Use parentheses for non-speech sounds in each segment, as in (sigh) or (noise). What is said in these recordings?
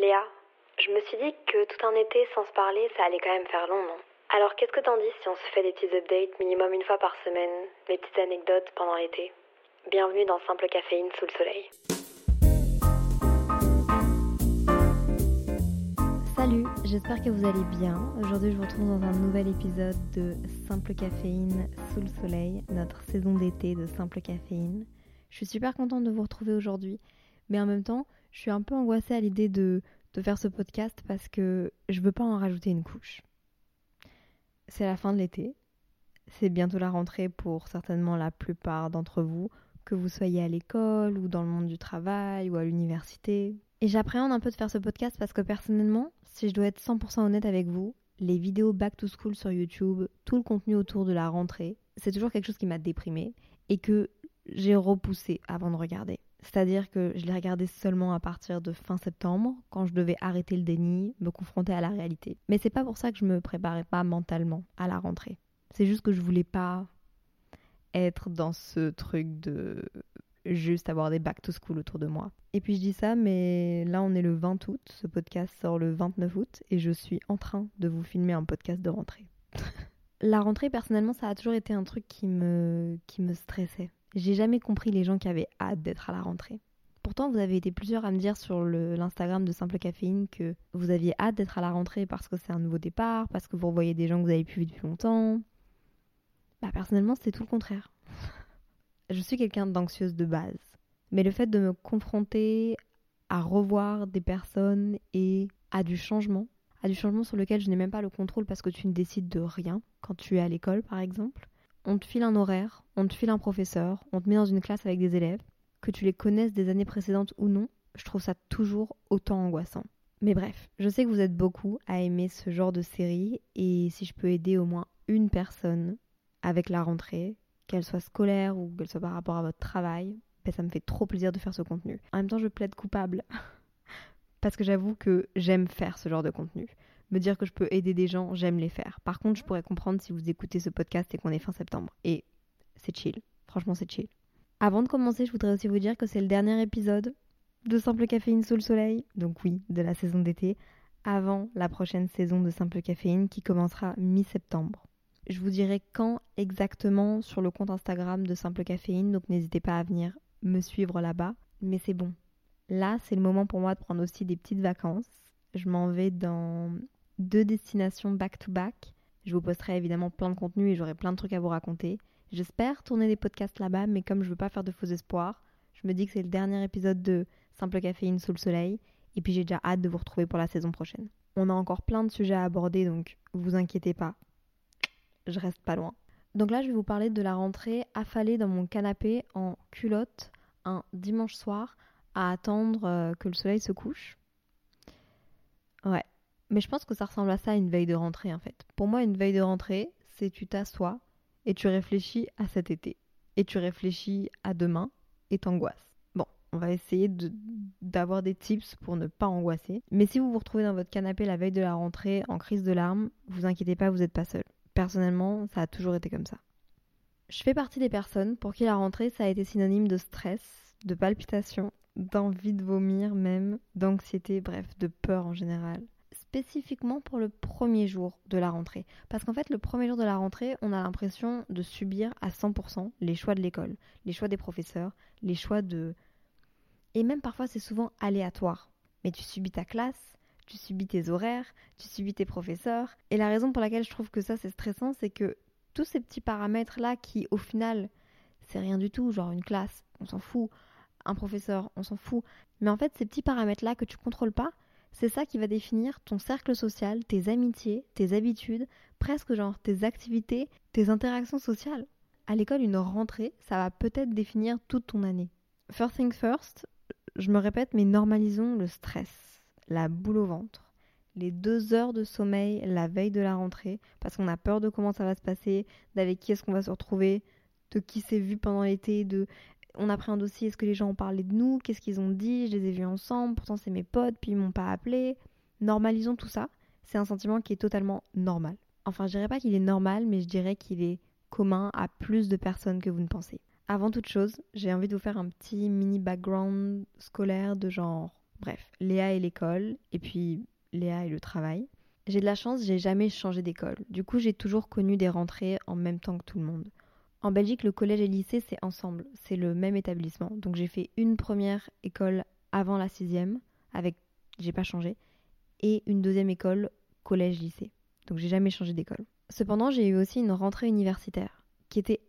Léa. Je me suis dit que tout un été sans se parler, ça allait quand même faire long, non? Alors qu'est-ce que t'en dis si on se fait des petits updates minimum une fois par semaine, des petites anecdotes pendant l'été? Bienvenue dans Simple Caféine sous le soleil. Salut, j'espère que vous allez bien. Aujourd'hui, je vous retrouve dans un nouvel épisode de Simple Caféine sous le soleil, notre saison d'été de Simple Caféine. Je suis super contente de vous retrouver aujourd'hui, mais en même temps, je suis un peu angoissée à l'idée de, faire ce podcast parce que je veux pas en rajouter une couche. C'est la fin de l'été, c'est bientôt la rentrée pour certainement la plupart d'entre vous, que vous soyez à l'école ou dans le monde du travail ou à l'université. Et j'appréhende un peu de faire ce podcast parce que personnellement, si je dois être 100% honnête avec vous, les vidéos back to school sur YouTube, tout le contenu autour de la rentrée, c'est toujours quelque chose qui m'a déprimée et que j'ai repoussé avant de regarder. C'est-à-dire que je l'ai regardé seulement à partir de fin septembre, quand je devais arrêter le déni, me confronter à la réalité. Mais c'est pas pour ça que je me préparais pas mentalement à la rentrée. C'est juste que je voulais pas être dans ce truc de juste avoir des back to school autour de moi. Et puis je dis ça, mais là on est le 20 août, ce podcast sort le 29 août et je suis en train de vous filmer un podcast de rentrée. (laughs) la rentrée, personnellement, ça a toujours été un truc qui me, qui me stressait. J'ai jamais compris les gens qui avaient hâte d'être à la rentrée. Pourtant, vous avez été plusieurs à me dire sur l'Instagram de Simple Caféine que vous aviez hâte d'être à la rentrée parce que c'est un nouveau départ, parce que vous revoyez des gens que vous avez pu depuis longtemps. Bah personnellement, c'était tout le contraire. (laughs) je suis quelqu'un d'anxieuse de base. Mais le fait de me confronter à revoir des personnes et à du changement, à du changement sur lequel je n'ai même pas le contrôle parce que tu ne décides de rien quand tu es à l'école par exemple. On te file un horaire, on te file un professeur, on te met dans une classe avec des élèves, que tu les connaisses des années précédentes ou non, je trouve ça toujours autant angoissant. Mais bref, je sais que vous êtes beaucoup à aimer ce genre de série et si je peux aider au moins une personne avec la rentrée, qu'elle soit scolaire ou qu'elle soit par rapport à votre travail, ben ça me fait trop plaisir de faire ce contenu. En même temps, je plaide coupable. (laughs) Parce que j'avoue que j'aime faire ce genre de contenu. Me dire que je peux aider des gens, j'aime les faire. Par contre, je pourrais comprendre si vous écoutez ce podcast et qu'on est fin septembre. Et c'est chill. Franchement, c'est chill. Avant de commencer, je voudrais aussi vous dire que c'est le dernier épisode de Simple Caféine sous le soleil. Donc oui, de la saison d'été. Avant la prochaine saison de Simple Caféine qui commencera mi-septembre. Je vous dirai quand exactement sur le compte Instagram de Simple Caféine, donc n'hésitez pas à venir me suivre là-bas. Mais c'est bon. Là, c'est le moment pour moi de prendre aussi des petites vacances. Je m'en vais dans deux destinations back-to-back. Je vous posterai évidemment plein de contenu et j'aurai plein de trucs à vous raconter. J'espère tourner des podcasts là-bas, mais comme je veux pas faire de faux espoirs, je me dis que c'est le dernier épisode de Simple Caféine sous le soleil. Et puis j'ai déjà hâte de vous retrouver pour la saison prochaine. On a encore plein de sujets à aborder, donc vous inquiétez pas, je reste pas loin. Donc là, je vais vous parler de la rentrée affalée dans mon canapé en culotte un dimanche soir à attendre euh, que le soleil se couche. Ouais. Mais je pense que ça ressemble à ça une veille de rentrée en fait. Pour moi, une veille de rentrée, c'est tu t'assois et tu réfléchis à cet été. Et tu réfléchis à demain et t'angoisses. Bon, on va essayer d'avoir des tips pour ne pas angoisser. Mais si vous vous retrouvez dans votre canapé la veille de la rentrée en crise de larmes, vous inquiétez pas, vous n'êtes pas seul. Personnellement, ça a toujours été comme ça. Je fais partie des personnes pour qui la rentrée, ça a été synonyme de stress, de palpitations, d'envie de vomir même, d'anxiété, bref, de peur en général. Spécifiquement pour le premier jour de la rentrée. Parce qu'en fait, le premier jour de la rentrée, on a l'impression de subir à 100% les choix de l'école, les choix des professeurs, les choix de... Et même parfois, c'est souvent aléatoire. Mais tu subis ta classe, tu subis tes horaires, tu subis tes professeurs. Et la raison pour laquelle je trouve que ça c'est stressant, c'est que tous ces petits paramètres-là qui au final c'est rien du tout, genre une classe, on s'en fout, un professeur, on s'en fout. Mais en fait ces petits paramètres-là que tu contrôles pas, c'est ça qui va définir ton cercle social, tes amitiés, tes habitudes, presque genre tes activités, tes interactions sociales. à l'école, une rentrée, ça va peut-être définir toute ton année. First things first, je me répète, mais normalisons le stress, la boule au ventre, les deux heures de sommeil la veille de la rentrée, parce qu'on a peur de comment ça va se passer, d'avec qui est-ce qu'on va se retrouver, de qui s'est vu pendant l'été, de on a pris un dossier, est-ce que les gens ont parlé de nous, qu'est-ce qu'ils ont dit, je les ai vus ensemble, pourtant c'est mes potes, puis ils m'ont pas appelé. Normalisons tout ça, c'est un sentiment qui est totalement normal. Enfin, je dirais pas qu'il est normal, mais je dirais qu'il est commun à plus de personnes que vous ne pensez. Avant toute chose, j'ai envie de vous faire un petit mini background scolaire de genre, bref, Léa et l'école, et puis Léa et le travail. J'ai de la chance, j'ai jamais changé d'école. Du coup, j'ai toujours connu des rentrées en même temps que tout le monde. En Belgique, le collège et le lycée, c'est ensemble, c'est le même établissement. Donc j'ai fait une première école avant la sixième, avec, j'ai pas changé, et une deuxième école collège-lycée. Donc j'ai jamais changé d'école. Cependant, j'ai eu aussi une rentrée universitaire, qui était,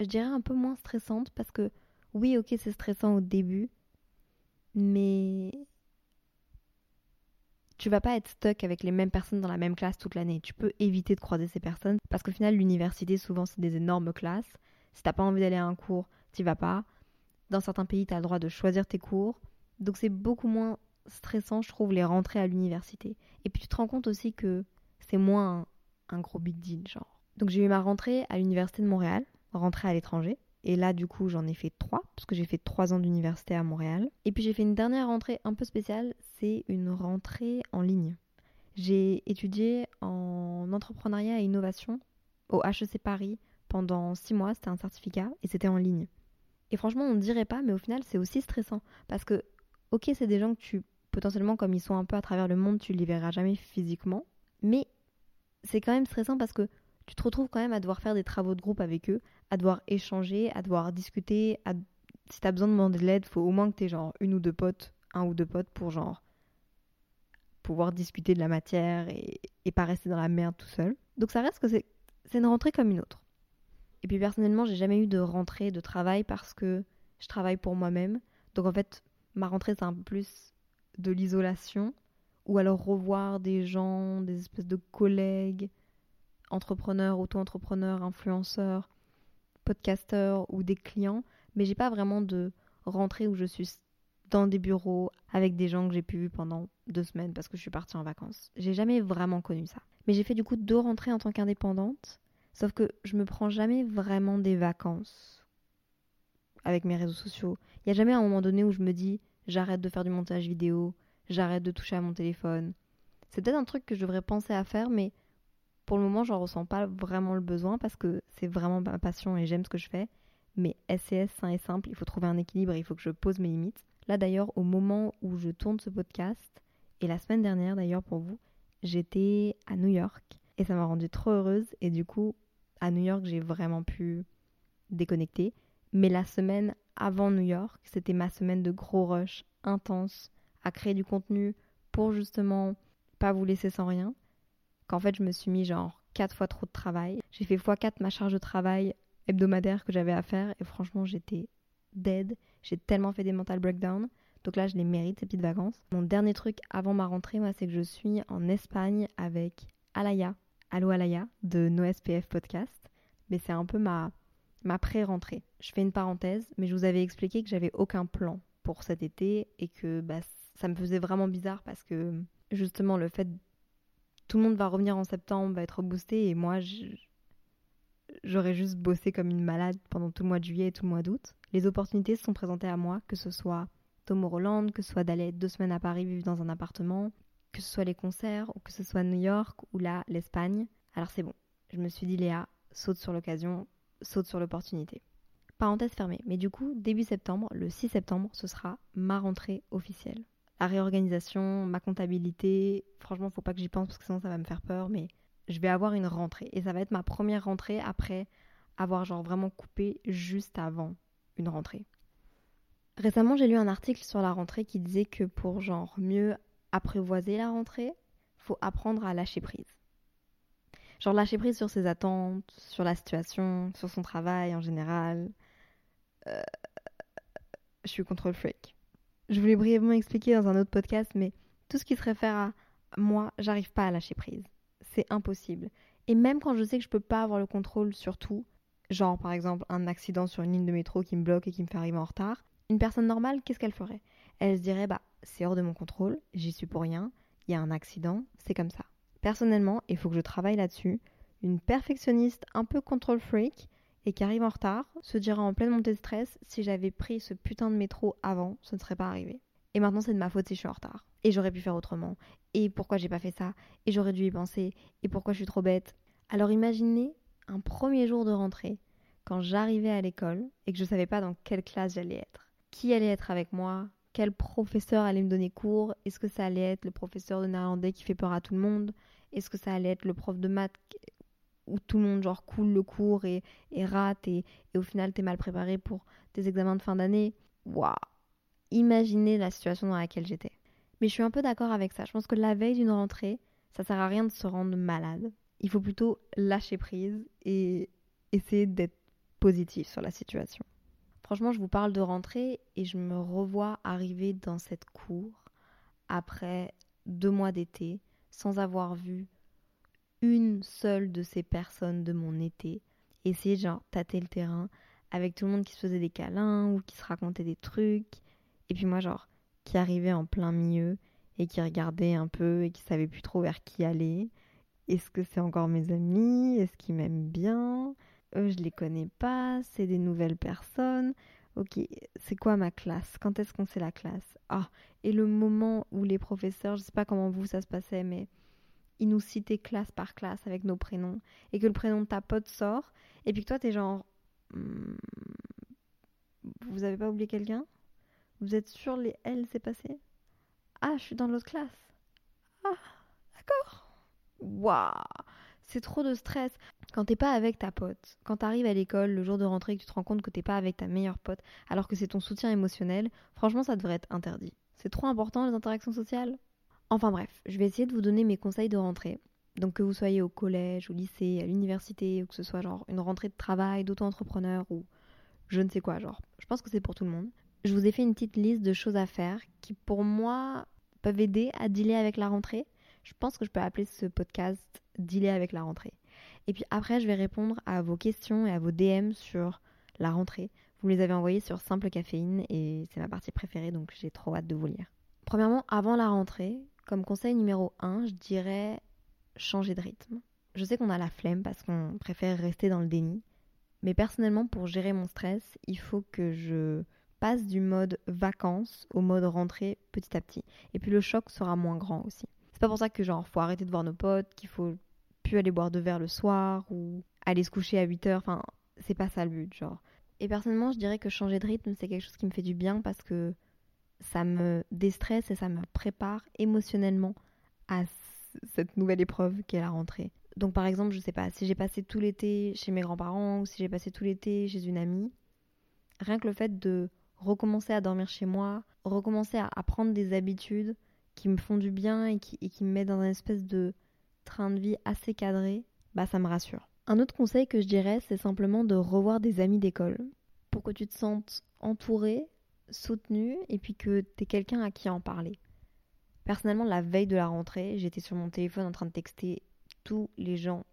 je dirais, un peu moins stressante, parce que oui, ok, c'est stressant au début, mais tu vas pas être stuck avec les mêmes personnes dans la même classe toute l'année. Tu peux éviter de croiser ces personnes parce qu'au final, l'université, souvent, c'est des énormes classes. Si t'as pas envie d'aller à un cours, t'y vas pas. Dans certains pays, tu as le droit de choisir tes cours. Donc c'est beaucoup moins stressant, je trouve, les rentrées à l'université. Et puis tu te rends compte aussi que c'est moins un, un gros big deal, genre. Donc j'ai eu ma rentrée à l'université de Montréal, rentrée à l'étranger. Et là, du coup, j'en ai fait trois, parce que j'ai fait trois ans d'université à Montréal. Et puis j'ai fait une dernière rentrée un peu spéciale, c'est une rentrée en ligne. J'ai étudié en entrepreneuriat et innovation au HEC Paris pendant six mois, c'était un certificat, et c'était en ligne. Et franchement, on ne dirait pas, mais au final, c'est aussi stressant. Parce que, ok, c'est des gens que tu, potentiellement, comme ils sont un peu à travers le monde, tu les verras jamais physiquement. Mais c'est quand même stressant parce que tu te retrouves quand même à devoir faire des travaux de groupe avec eux, à devoir échanger, à devoir discuter. À... Si t'as besoin de demander de l'aide, faut au moins que t'aies genre une ou deux potes, un ou deux potes pour genre pouvoir discuter de la matière et, et pas rester dans la merde tout seul. Donc ça reste que c'est une rentrée comme une autre. Et puis personnellement, j'ai jamais eu de rentrée de travail parce que je travaille pour moi-même. Donc en fait, ma rentrée c'est un peu plus de l'isolation ou alors revoir des gens, des espèces de collègues, entrepreneurs, auto-entrepreneurs, influenceurs, podcasteurs ou des clients, mais j'ai pas vraiment de rentrée où je suis dans des bureaux avec des gens que j'ai pu pendant deux semaines parce que je suis partie en vacances. J'ai jamais vraiment connu ça. Mais j'ai fait du coup deux rentrées en tant qu'indépendante, sauf que je me prends jamais vraiment des vacances avec mes réseaux sociaux. Il y a jamais un moment donné où je me dis j'arrête de faire du montage vidéo, j'arrête de toucher à mon téléphone. C'est peut-être un truc que je devrais penser à faire, mais pour le moment, j'en ressens pas vraiment le besoin parce que c'est vraiment ma passion et j'aime ce que je fais. Mais SCS, sain et simple, il faut trouver un équilibre et il faut que je pose mes limites. Là d'ailleurs, au moment où je tourne ce podcast, et la semaine dernière d'ailleurs pour vous, j'étais à New York et ça m'a rendue trop heureuse. Et du coup, à New York, j'ai vraiment pu déconnecter. Mais la semaine avant New York, c'était ma semaine de gros rush intense à créer du contenu pour justement pas vous laisser sans rien qu'en fait je me suis mis genre 4 fois trop de travail. J'ai fait x4 ma charge de travail hebdomadaire que j'avais à faire et franchement j'étais dead. J'ai tellement fait des mental breakdowns. Donc là je les mérite ces petites vacances. Mon dernier truc avant ma rentrée moi c'est que je suis en Espagne avec Alaya. Allo Alaya de NoSPF Podcast. Mais c'est un peu ma, ma pré-rentrée. Je fais une parenthèse, mais je vous avais expliqué que j'avais aucun plan pour cet été et que bah, ça me faisait vraiment bizarre parce que justement le fait tout le monde va revenir en septembre, va être boosté et moi j'aurais juste bossé comme une malade pendant tout le mois de juillet et tout le mois d'août. Les opportunités se sont présentées à moi, que ce soit Tomorrowland, que ce soit d'aller deux semaines à Paris vivre dans un appartement, que ce soit les concerts ou que ce soit New York ou là l'Espagne. Alors c'est bon. Je me suis dit Léa, saute sur l'occasion, saute sur l'opportunité. Parenthèse fermée. Mais du coup, début septembre, le 6 septembre, ce sera ma rentrée officielle la réorganisation, ma comptabilité. Franchement, faut pas que j'y pense parce que sinon ça va me faire peur, mais je vais avoir une rentrée et ça va être ma première rentrée après avoir genre vraiment coupé juste avant une rentrée. Récemment, j'ai lu un article sur la rentrée qui disait que pour genre mieux apprivoiser la rentrée, faut apprendre à lâcher prise. Genre lâcher prise sur ses attentes, sur la situation, sur son travail en général. Euh, je suis contrôle freak je voulais brièvement expliquer dans un autre podcast, mais tout ce qui se réfère à moi, j'arrive pas à lâcher prise. C'est impossible. Et même quand je sais que je peux pas avoir le contrôle sur tout, genre par exemple un accident sur une ligne de métro qui me bloque et qui me fait arriver en retard, une personne normale, qu'est-ce qu'elle ferait? Elle se dirait bah c'est hors de mon contrôle, j'y suis pour rien, il y a un accident, c'est comme ça. Personnellement, il faut que je travaille là-dessus. Une perfectionniste un peu control freak et qui arrive en retard se dira en pleine montée de stress si j'avais pris ce putain de métro avant, ce ne serait pas arrivé. Et maintenant c'est de ma faute si je suis en retard. Et j'aurais pu faire autrement. Et pourquoi j'ai pas fait ça? Et j'aurais dû y penser. Et pourquoi je suis trop bête? Alors imaginez un premier jour de rentrée, quand j'arrivais à l'école et que je savais pas dans quelle classe j'allais être. Qui allait être avec moi? Quel professeur allait me donner cours? Est-ce que ça allait être le professeur de néerlandais qui fait peur à tout le monde? Est-ce que ça allait être le prof de maths où tout le monde genre coule le cours et, rate et, et, au final t'es mal préparé pour tes examens de fin d'année Waouh Imaginez la situation dans laquelle j'étais. Mais je suis un peu d'accord avec ça. Je pense que la veille d'une rentrée, ça sert à rien de se rendre malade. Il faut plutôt lâcher prise et essayer d'être positif sur la situation. Franchement, je vous parle de rentrée et je me revois arriver dans cette cour après deux mois d'été sans avoir vu une seule de ces personnes de mon été. Essayer genre tâter le terrain avec tout le monde qui se faisait des câlins ou qui se racontait des trucs. Et puis moi, genre, qui arrivait en plein milieu et qui regardait un peu et qui savait plus trop vers qui aller. Est-ce que c'est encore mes amis? Est-ce qu'ils m'aiment bien? Eux, je les connais pas. C'est des nouvelles personnes. Ok, c'est quoi ma classe? Quand est-ce qu'on sait la classe? Ah, et le moment où les professeurs, je sais pas comment vous ça se passait, mais ils nous citaient classe par classe avec nos prénoms et que le prénom de ta pote sort et puis que toi t'es genre hmm, vous avez pas oublié quelqu'un? Vous êtes sûr les L s'est passé? Ah, je suis dans l'autre classe. Ah, d'accord. Waouh c'est trop de stress. Quand t'es pas avec ta pote, quand t'arrives à l'école le jour de rentrée et que tu te rends compte que t'es pas avec ta meilleure pote, alors que c'est ton soutien émotionnel, franchement ça devrait être interdit. C'est trop important les interactions sociales? Enfin bref, je vais essayer de vous donner mes conseils de rentrée. Donc que vous soyez au collège, au lycée, à l'université, ou que ce soit genre une rentrée de travail, d'auto-entrepreneur, ou je ne sais quoi, genre. Je pense que c'est pour tout le monde. Je vous ai fait une petite liste de choses à faire qui pour moi peuvent aider à dealer avec la rentrée. Je pense que je peux appeler ce podcast dealer avec la rentrée. Et puis après, je vais répondre à vos questions et à vos DM sur la rentrée. Vous les avez envoyés sur Simple Caféine et c'est ma partie préférée, donc j'ai trop hâte de vous lire. Premièrement, avant la rentrée, comme conseil numéro 1, je dirais changer de rythme. Je sais qu'on a la flemme parce qu'on préfère rester dans le déni, mais personnellement, pour gérer mon stress, il faut que je passe du mode vacances au mode rentrée petit à petit. Et puis le choc sera moins grand aussi. C'est pas pour ça que genre faut arrêter de voir nos potes, qu'il faut aller boire deux verres le soir ou aller se coucher à 8 heures. Enfin, c'est pas ça le but, genre. Et personnellement, je dirais que changer de rythme, c'est quelque chose qui me fait du bien parce que ça me déstresse et ça me prépare émotionnellement à cette nouvelle épreuve qu'est la rentrée. Donc par exemple, je sais pas, si j'ai passé tout l'été chez mes grands-parents ou si j'ai passé tout l'été chez une amie, rien que le fait de recommencer à dormir chez moi, recommencer à, prendre des habitudes qui me font du bien et qui, me mettent dans une espèce de train de vie assez cadré, bah ça me rassure. Un autre conseil que je dirais, c'est simplement de revoir des amis d'école pour que tu te sentes entouré, soutenu et puis que tu aies quelqu'un à qui en parler. Personnellement, la veille de la rentrée, j'étais sur mon téléphone en train de texter tous les gens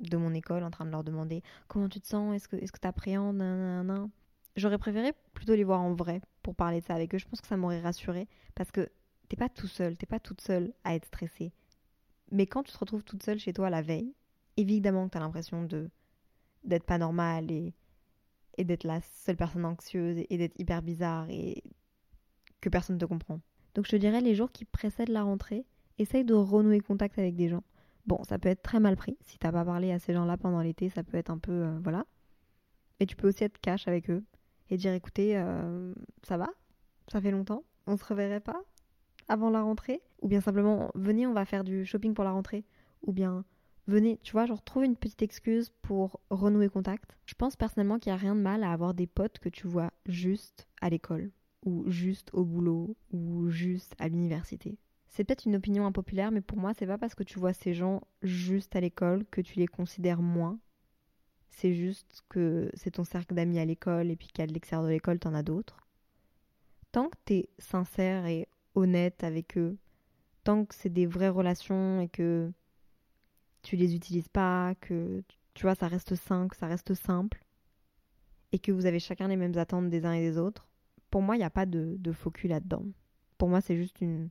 de mon école en train de leur demander comment tu te sens, est-ce que est-ce J'aurais préféré plutôt les voir en vrai pour parler de ça avec eux. Je pense que ça m'aurait rassuré parce que t'es pas tout seul, t'es pas toute seule à être stressée. Mais quand tu te retrouves toute seule chez toi la veille, évidemment que tu as l'impression de d'être pas normale et, et d'être la seule personne anxieuse et, d'être hyper bizarre et que personne ne te comprend. Donc je te dirais, les jours qui précèdent la rentrée, essaye de renouer contact avec des gens. Bon, ça peut être très mal pris. Si t'as pas parlé à ces gens-là pendant l'été, ça peut être un peu... Euh, voilà. Mais tu peux aussi être cash avec eux et dire, écoutez, euh, ça va? Ça fait longtemps? On se reverrait pas avant la rentrée? Ou bien simplement, venez, on va faire du shopping pour la rentrée Ou bien, venez, tu vois, genre trouve une petite excuse pour renouer contact. Je pense personnellement qu'il n'y a rien de mal à avoir des potes que tu vois juste à l'école, ou juste au boulot, ou juste à l'université. C'est peut-être une opinion impopulaire, mais pour moi, c'est pas parce que tu vois ces gens juste à l'école que tu les considères moins. C'est juste que c'est ton cercle d'amis à l'école et puis qu'à l'extérieur de l'école, t'en as d'autres. Tant que t'es sincère et honnête avec eux. Tant que c'est des vraies relations et que tu les utilises pas, que tu vois, ça reste sain, que ça reste simple, et que vous avez chacun les mêmes attentes des uns et des autres, pour moi, il n'y a pas de, de faux cul là-dedans. Pour moi, c'est juste une,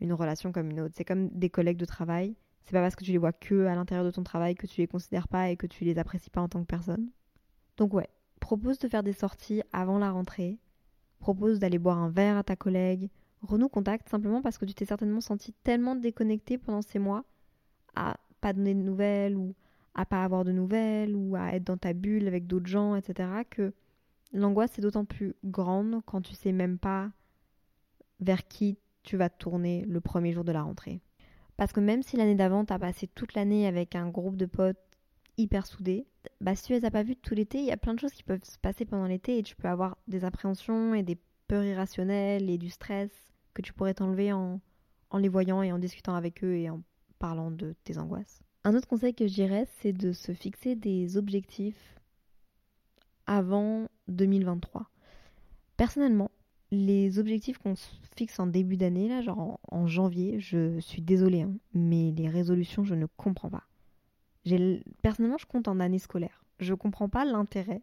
relation comme une autre. C'est comme des collègues de travail. C'est pas parce que tu les vois que à l'intérieur de ton travail que tu les considères pas et que tu les apprécies pas en tant que personne. Donc ouais, propose de faire des sorties avant la rentrée. Propose d'aller boire un verre à ta collègue. Renoue contact simplement parce que tu t'es certainement senti tellement déconnecté pendant ces mois à pas donner de nouvelles ou à pas avoir de nouvelles ou à être dans ta bulle avec d'autres gens, etc. que l'angoisse est d'autant plus grande quand tu sais même pas vers qui tu vas tourner le premier jour de la rentrée. Parce que même si l'année d'avant, t'as passé toute l'année avec un groupe de potes hyper soudés, bah si tu les as pas vus tout l'été, il y a plein de choses qui peuvent se passer pendant l'été et tu peux avoir des appréhensions et des peurs irrationnelles et du stress que tu pourrais t'enlever en, en les voyant et en discutant avec eux et en parlant de tes angoisses. Un autre conseil que je dirais, c'est de se fixer des objectifs avant 2023. Personnellement, les objectifs qu'on se fixe en début d'année, là, genre en, janvier, je suis désolée, hein, mais les résolutions, je ne comprends pas. Personnellement, je compte en année scolaire. Je comprends pas l'intérêt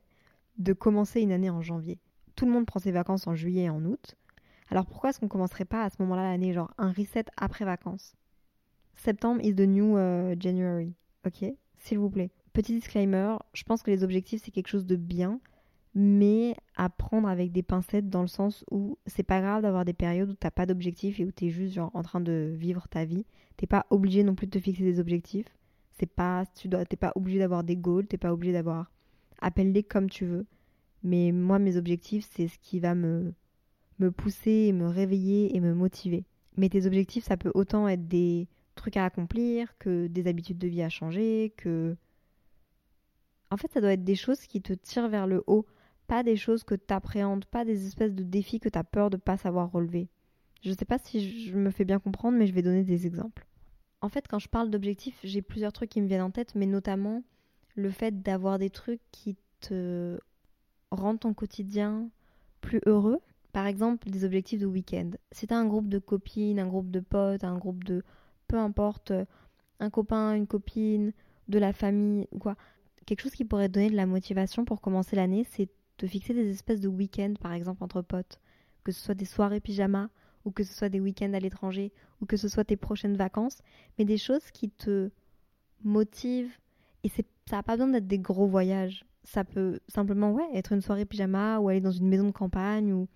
de commencer une année en janvier. Tout le monde prend ses vacances en juillet et en août. Alors pourquoi est-ce qu'on commencerait pas à ce moment-là l'année, genre un reset après vacances? Septembre is the new euh, January, ok S'il vous plaît. Petit disclaimer, je pense que les objectifs c'est quelque chose de bien, mais à prendre avec des pincettes dans le sens où c'est pas grave d'avoir des périodes où t'as pas d'objectifs et où t'es juste genre en train de vivre ta vie. T'es pas obligé non plus de te fixer des objectifs. C'est pas, tu dois, t'es pas obligé d'avoir des goals, t'es pas obligé d'avoir, appelle-les comme tu veux. Mais moi mes objectifs c'est ce qui va me me pousser, me réveiller et me motiver. Mais tes objectifs ça peut autant être des trucs à accomplir que des habitudes de vie à changer, que en fait, ça doit être des choses qui te tirent vers le haut, pas des choses que tu appréhendes, pas des espèces de défis que tu as peur de pas savoir relever. Je sais pas si je me fais bien comprendre, mais je vais donner des exemples. En fait, quand je parle d'objectifs, j'ai plusieurs trucs qui me viennent en tête, mais notamment le fait d'avoir des trucs qui te rendent ton quotidien plus heureux. Par exemple, des objectifs de week-end. Si t'as un groupe de copines, un groupe de potes, un groupe de... peu importe, un copain, une copine, de la famille quoi, quelque chose qui pourrait donner de la motivation pour commencer l'année, c'est te fixer des espèces de week-ends, par exemple, entre potes. Que ce soit des soirées pyjama, ou que ce soit des week-ends à l'étranger, ou que ce soit tes prochaines vacances, mais des choses qui te motivent. Et ça n'a pas besoin d'être des gros voyages. Ça peut simplement, ouais, être une soirée pyjama, ou aller dans une maison de campagne, ou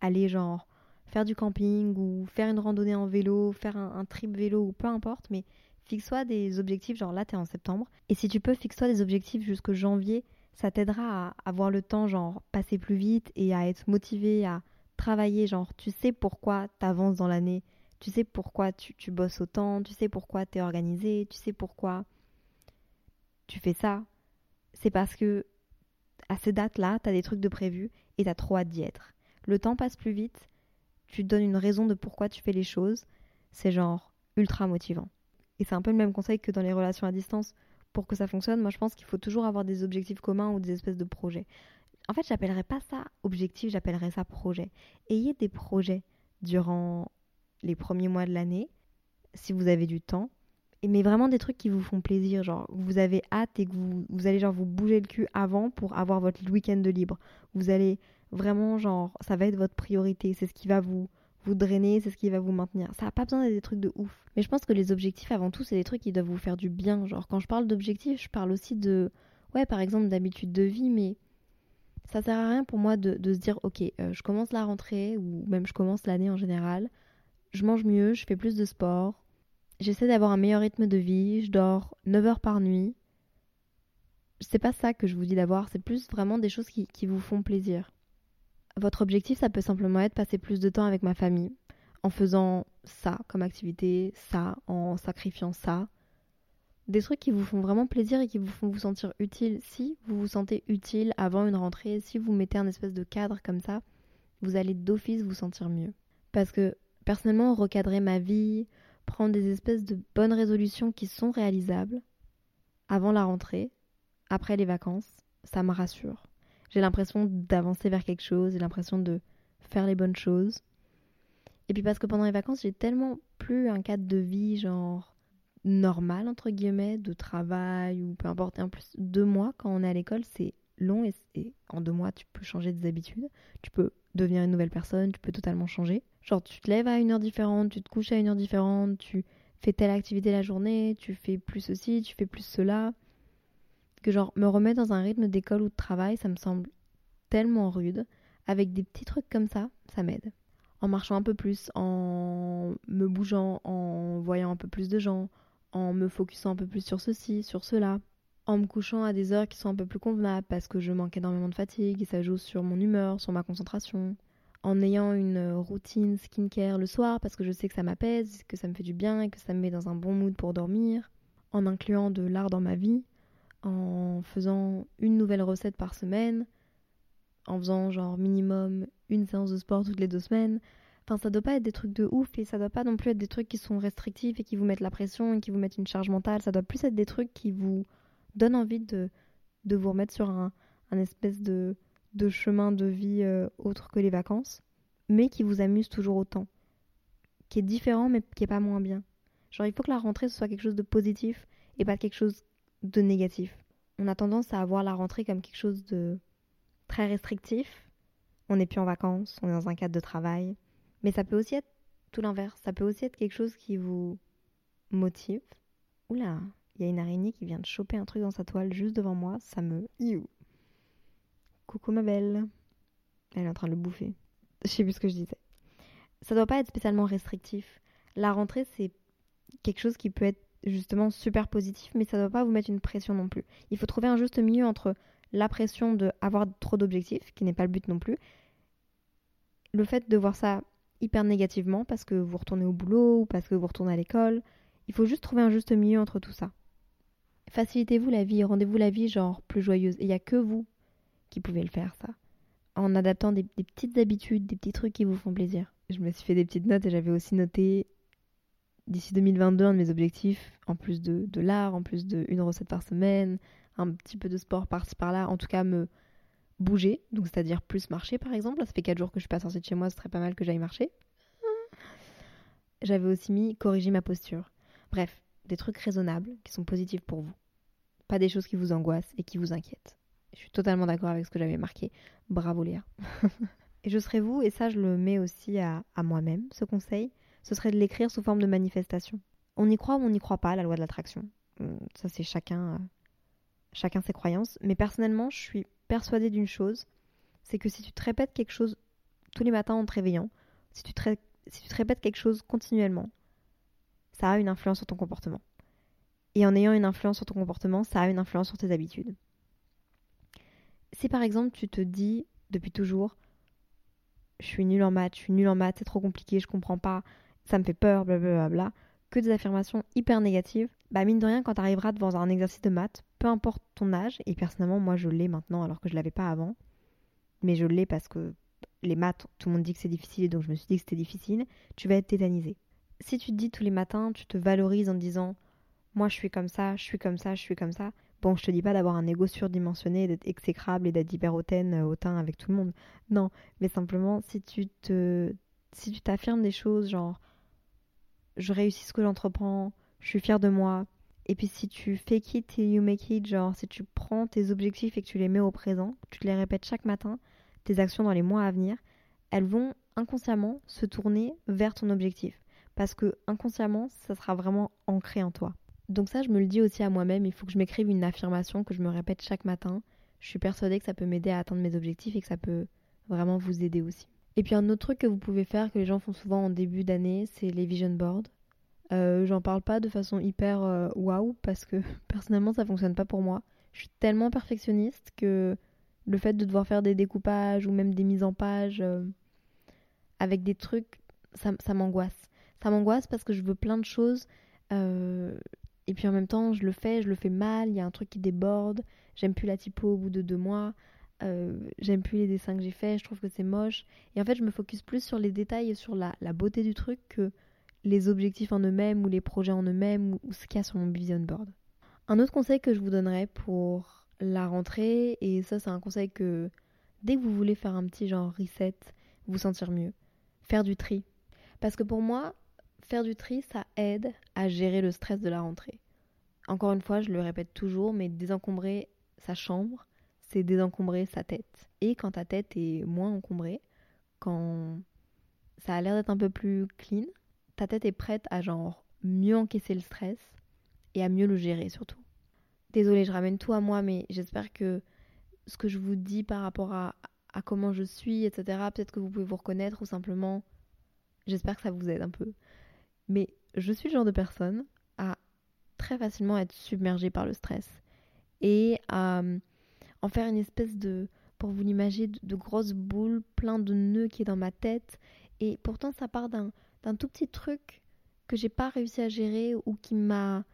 aller, genre, faire du camping, ou faire une randonnée en vélo, faire un, trip vélo, ou peu importe, mais fixe-toi des objectifs, genre là, t'es en septembre. Et si tu peux, fixe-toi des objectifs jusqu'au janvier. Ça t'aidera à avoir le temps, genre, passer plus vite et à être motivé, à travailler. Genre, tu sais pourquoi t'avances dans l'année. Tu sais pourquoi tu, tu bosses autant. Tu sais pourquoi t'es organisé. Tu sais pourquoi tu fais ça. C'est parce que à ces dates-là, t'as des trucs de prévu et t'as trop hâte d'y être. Le temps passe plus vite. Tu donnes une raison de pourquoi tu fais les choses. C'est genre ultra motivant. Et c'est un peu le même conseil que dans les relations à distance. Pour que ça fonctionne, moi je pense qu'il faut toujours avoir des objectifs communs ou des espèces de projets. En fait, j'appellerais pas ça objectif, j'appellerais ça projet. Ayez des projets durant les premiers mois de l'année, si vous avez du temps. Mais vraiment des trucs qui vous font plaisir, genre vous avez hâte et que vous, vous allez genre vous bouger le cul avant pour avoir votre week-end de libre. Vous allez vraiment genre, ça va être votre priorité, c'est ce qui va vous, vous drainer, c'est ce qui va vous maintenir. Ça n'a pas besoin d'être des trucs de ouf. Mais je pense que les objectifs, avant tout, c'est des trucs qui doivent vous faire du bien. Genre, quand je parle d'objectifs, je parle aussi de, ouais, par exemple, d'habitude de vie, mais ça sert à rien pour moi de, de se dire, ok, euh, je commence la rentrée, ou même je commence l'année en général, je mange mieux, je fais plus de sport, j'essaie d'avoir un meilleur rythme de vie, je dors 9 heures par nuit. C'est pas ça que je vous dis d'avoir, c'est plus vraiment des choses qui, qui vous font plaisir. Votre objectif, ça peut simplement être passer plus de temps avec ma famille, en faisant ça comme activité, ça, en sacrifiant ça. Des trucs qui vous font vraiment plaisir et qui vous font vous sentir utile. Si vous vous sentez utile avant une rentrée, si vous mettez un espèce de cadre comme ça, vous allez d'office vous sentir mieux. Parce que personnellement, recadrer ma vie, prendre des espèces de bonnes résolutions qui sont réalisables avant la rentrée, après les vacances, ça me rassure. J'ai l'impression d'avancer vers quelque chose, j'ai l'impression de faire les bonnes choses. Et puis parce que pendant les vacances, j'ai tellement plus un cadre de vie genre normal entre guillemets, de travail ou peu importe. Et en plus, deux mois quand on est à l'école, c'est long et, en deux mois, tu peux changer des habitudes. Tu peux devenir une nouvelle personne, tu peux totalement changer. Genre, tu te lèves à une heure différente, tu te couches à une heure différente, tu fais telle activité la journée, tu fais plus ceci, tu fais plus cela. Que genre, me remettre dans un rythme d'école ou de travail, ça me semble tellement rude. Avec des petits trucs comme ça, ça m'aide. En marchant un peu plus, en me bougeant, en voyant un peu plus de gens, en me focusant un peu plus sur ceci, sur cela, en me couchant à des heures qui sont un peu plus convenables parce que je manque énormément de fatigue et ça joue sur mon humeur, sur ma concentration, en ayant une routine skincare le soir parce que je sais que ça m'apaise, que ça me fait du bien et que ça me met dans un bon mood pour dormir, en incluant de l'art dans ma vie, en faisant une nouvelle recette par semaine, en faisant genre minimum une séance de sport toutes les deux semaines. Enfin, ça doit pas être des trucs de ouf et ça doit pas non plus être des trucs qui sont restrictifs et qui vous mettent la pression et qui vous mettent une charge mentale. Ça doit plus être des trucs qui vous donnent envie de, de vous remettre sur un, un espèce de, de chemin de vie euh, autre que les vacances, mais qui vous amuse toujours autant. Qui est différent mais qui est pas moins bien. Genre, il faut que la rentrée soit quelque chose de positif et pas quelque chose de négatif. On a tendance à avoir la rentrée comme quelque chose de très restrictif. On n'est plus en vacances, on est dans un cadre de travail. Mais ça peut aussi être tout l'inverse. Ça peut aussi être quelque chose qui vous motive. Oula, il y a une araignée qui vient de choper un truc dans sa toile juste devant moi. Ça me. Coucou ma belle. Elle est en train de le bouffer. Je sais plus ce que je disais. Ça doit pas être spécialement restrictif. La rentrée, c'est quelque chose qui peut être justement super positif, mais ça doit pas vous mettre une pression non plus. Il faut trouver un juste milieu entre la pression d'avoir trop d'objectifs, qui n'est pas le but non plus, le fait de voir ça hyper négativement parce que vous retournez au boulot ou parce que vous retournez à l'école, il faut juste trouver un juste milieu entre tout ça. Facilitez-vous la vie, rendez-vous la vie genre plus joyeuse. Et il n'y a que vous qui pouvez le faire ça. En adaptant des, des, petites habitudes, des petits trucs qui vous font plaisir. Je me suis fait des petites notes et j'avais aussi noté d'ici 2022 un de mes objectifs, en plus de, l'art, en plus d'une recette par semaine, un petit peu de sport par-ci par-là, en tout cas me bouger, donc c'est-à-dire plus marcher par exemple. ça fait 4 jours que je suis pas sortie de chez moi, ce serait pas mal que j'aille marcher. J'avais aussi mis corriger ma posture. Bref, des trucs raisonnables qui sont positifs pour vous. Pas des choses qui vous angoissent et qui vous inquiètent. Je suis totalement d'accord avec ce que j'avais marqué. Bravo Léa. (laughs) et je serais vous, et ça je le mets aussi à, à moi-même, ce conseil, ce serait de l'écrire sous forme de manifestation. On y croit ou on n'y croit pas, la loi de l'attraction. Hum, ça c'est chacun, euh, chacun ses croyances. Mais personnellement, je suis persuadée d'une chose, c'est que si tu te répètes quelque chose tous les matins en te réveillant, si tu te, si tu te répètes quelque chose continuellement, ça a une influence sur ton comportement. Et en ayant une influence sur ton comportement, ça a une influence sur tes habitudes. Si par exemple tu te dis depuis toujours, je suis nul en maths, je suis nul en maths, c'est trop compliqué, je comprends pas, ça me fait peur, blablabla, que des affirmations hyper négatives, bah mine de rien, quand tu arriveras devant un exercice de maths, peu importe ton âge, et personnellement, moi je l'ai maintenant alors que je l'avais pas avant, mais je l'ai parce que les maths, tout le monde dit que c'est difficile, donc je me suis dit que c'était difficile, tu vas être tétanisé. Si tu te dis tous les matins, tu te valorises en disant moi je suis comme ça, je suis comme ça, je suis comme ça. Bon, je te dis pas d'avoir un ego surdimensionné, d'être exécrable et d'être hyper hautaine, euh, hautain avec tout le monde. Non, mais simplement si tu te si tu t'affirmes des choses genre je réussis ce que j'entreprends, je suis fière de moi. Et puis si tu fake it till you make it, genre si tu prends tes objectifs et que tu les mets au présent, tu les répètes chaque matin, tes actions dans les mois à venir, elles vont inconsciemment se tourner vers ton objectif. Parce que inconsciemment, ça sera vraiment ancré en toi. Donc ça, je me le dis aussi à moi-même, il faut que je m'écrive une affirmation que je me répète chaque matin. Je suis persuadée que ça peut m'aider à atteindre mes objectifs et que ça peut vraiment vous aider aussi. Et puis un autre truc que vous pouvez faire, que les gens font souvent en début d'année, c'est les vision boards. Euh, J'en parle pas de façon hyper euh, waouh parce que (laughs) personnellement ça fonctionne pas pour moi. Je suis tellement perfectionniste que le fait de devoir faire des découpages ou même des mises en page euh, avec des trucs, ça, m'angoisse. Ça m'angoisse parce que je veux plein de choses et puis en même temps je le fais, je le fais mal, il y a un truc qui déborde, j'aime plus la typo au bout de deux mois. Euh, j'aime plus les dessins que j'ai faits, je trouve que c'est moche. Et en fait, je me focus plus sur les détails et sur la, la beauté du truc que les objectifs en eux-mêmes ou les projets en eux-mêmes ou, ce qu'il y a sur mon vision board. Un autre conseil que je vous donnerais pour la rentrée, et ça c'est un conseil que dès que vous voulez faire un petit genre reset, vous sentir mieux, faire du tri. Parce que pour moi, faire du tri, ça aide à gérer le stress de la rentrée. Encore une fois, je le répète toujours, mais désencombrer sa chambre, c'est désencombrer sa tête. Et quand ta tête est moins encombrée, quand ça a l'air d'être un peu plus clean, ta tête est prête à genre mieux encaisser le stress et à mieux le gérer surtout. Désolée, je ramène tout à moi, mais j'espère que ce que je vous dis par rapport à, à comment je suis, etc., peut-être que vous pouvez vous reconnaître ou simplement, j'espère que ça vous aide un peu. Mais je suis le genre de personne à très facilement être submergée par le stress et à en faire une espèce de, pour vous l'imaginer, de, grosses boules, plein de nœuds qui est dans ma tête. Et pourtant, ça part d'un, tout petit truc que j'ai pas réussi à gérer ou qui m'a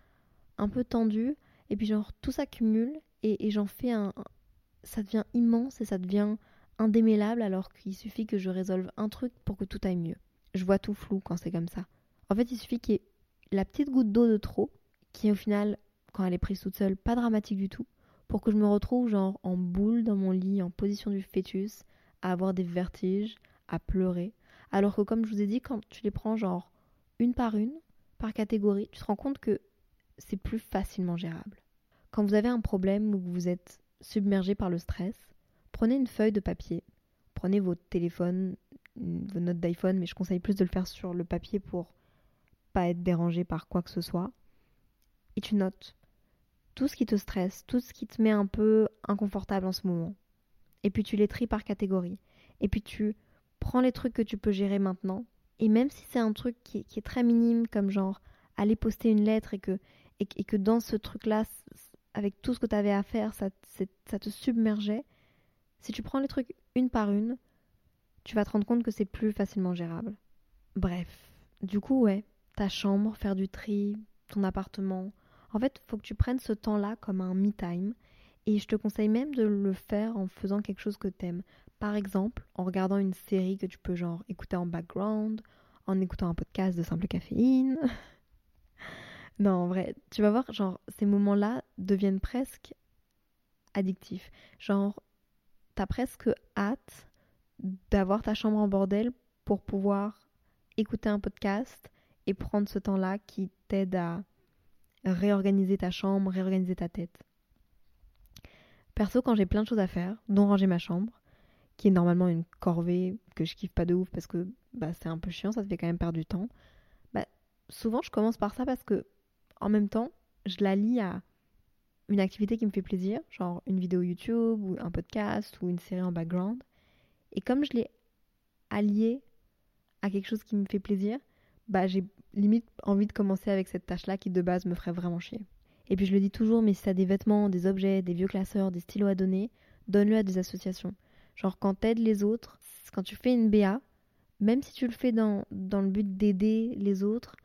un peu tendu. Et puis, genre, tout s'accumule et, j'en fais un. Ça devient immense et ça devient indémêlable alors qu'il suffit que je résolve un truc pour que tout aille mieux. Je vois tout flou quand c'est comme ça. En fait, il suffit qu'il y ait la petite goutte d'eau de trop, qui au final, quand elle est prise toute seule, pas dramatique du tout, pour que je me retrouve genre en boule dans mon lit, en position du fœtus, à avoir des vertiges, à pleurer. Alors que comme je vous ai dit, quand tu les prends genre une par une, par catégorie, tu te rends compte que c'est plus facilement gérable. Quand vous avez un problème ou que vous êtes submergé par le stress, prenez une feuille de papier, prenez votre téléphone, vos notes d'iPhone, mais je conseille plus de le faire sur le papier pour pas être dérangé par quoi que ce soit. Et tu notes tout ce qui te stresse, tout ce qui te met un peu inconfortable en ce moment. Et puis tu les tries par catégorie. Et puis tu prends les trucs que tu peux gérer maintenant. Et même si c'est un truc qui, est très minime, comme genre aller poster une lettre et que, et, que dans ce truc-là, avec tout ce que tu avais à faire, ça, ça te submergeait, si tu prends les trucs une par une, tu vas te rendre compte que c'est plus facilement gérable. Bref, du coup, ouais, ta chambre, faire du tri, ton appartement, en fait, il faut que tu prennes ce temps-là comme un me-time. Et je te conseille même de le faire en faisant quelque chose que t'aimes. Par exemple, en regardant une série que tu peux genre écouter en background, en écoutant un podcast de simple caféine. (laughs) non, en vrai, tu vas voir, genre, ces moments-là deviennent presque addictifs. Genre, t'as presque hâte d'avoir ta chambre en bordel pour pouvoir écouter un podcast et prendre ce temps-là qui t'aide à réorganiser ta chambre, réorganiser ta tête. Perso, quand j'ai plein de choses à faire, dont ranger ma chambre, qui est normalement une corvée que je kiffe pas de ouf parce que bah, c'est un peu chiant, ça te fait quand même perdre du temps. Bah, souvent, je commence par ça parce que, en même temps, je la lie à une activité qui me fait plaisir, genre une vidéo YouTube ou un podcast ou une série en background. Et comme je l'ai allié à quelque chose qui me fait plaisir, bah j'ai limite envie de commencer avec cette tâche-là qui de base me ferait vraiment chier. Et puis je le dis toujours, mais si t'as des vêtements, des objets, des vieux classeurs, des stylos à donner, donne-le à des associations. Genre quand t'aides les autres, quand tu fais une BA, même si tu le fais dans, dans le but d'aider les autres,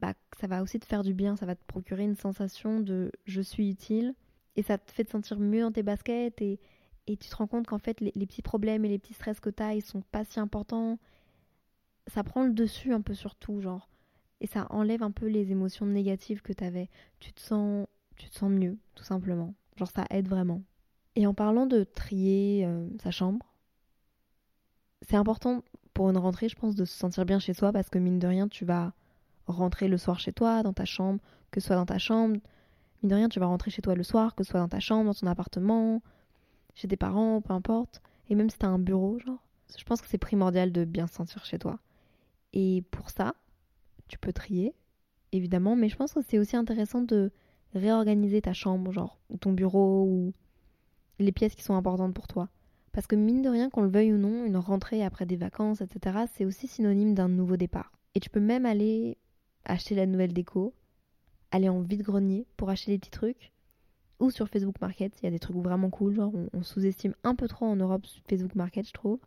bah ça va aussi te faire du bien, ça va te procurer une sensation de je suis utile et ça te fait te sentir mieux dans tes baskets et, et tu te rends compte qu'en fait les, petits problèmes et les petits stress que t'as ils sont pas si importants. Ça prend le dessus un peu sur tout, genre et ça enlève un peu les émotions négatives que tu avais. Tu te sens tu te sens mieux tout simplement. Genre ça aide vraiment. Et en parlant de trier euh, sa chambre, c'est important pour une rentrée, je pense, de se sentir bien chez soi parce que mine de rien, tu vas rentrer le soir chez toi, dans ta chambre, que ce soit dans ta chambre. Mine de rien, tu vas rentrer chez toi le soir, que ce soit dans ta chambre, dans ton appartement, chez tes parents, peu importe. Et même si t'as un bureau, genre, je pense que c'est primordial de bien se sentir chez toi. Et pour ça, tu peux trier, évidemment, mais je pense que c'est aussi intéressant de réorganiser ta chambre, genre, ou ton bureau, ou les pièces qui sont importantes pour toi. Parce que mine de rien, qu'on le veuille ou non, une rentrée après des vacances, etc., c'est aussi synonyme d'un nouveau départ. Et tu peux même aller acheter la nouvelle déco, aller en vide-grenier pour acheter des petits trucs, ou sur Facebook Market, il y a des trucs vraiment cool, genre on, sous-estime un peu trop en Europe Facebook Market, je trouve.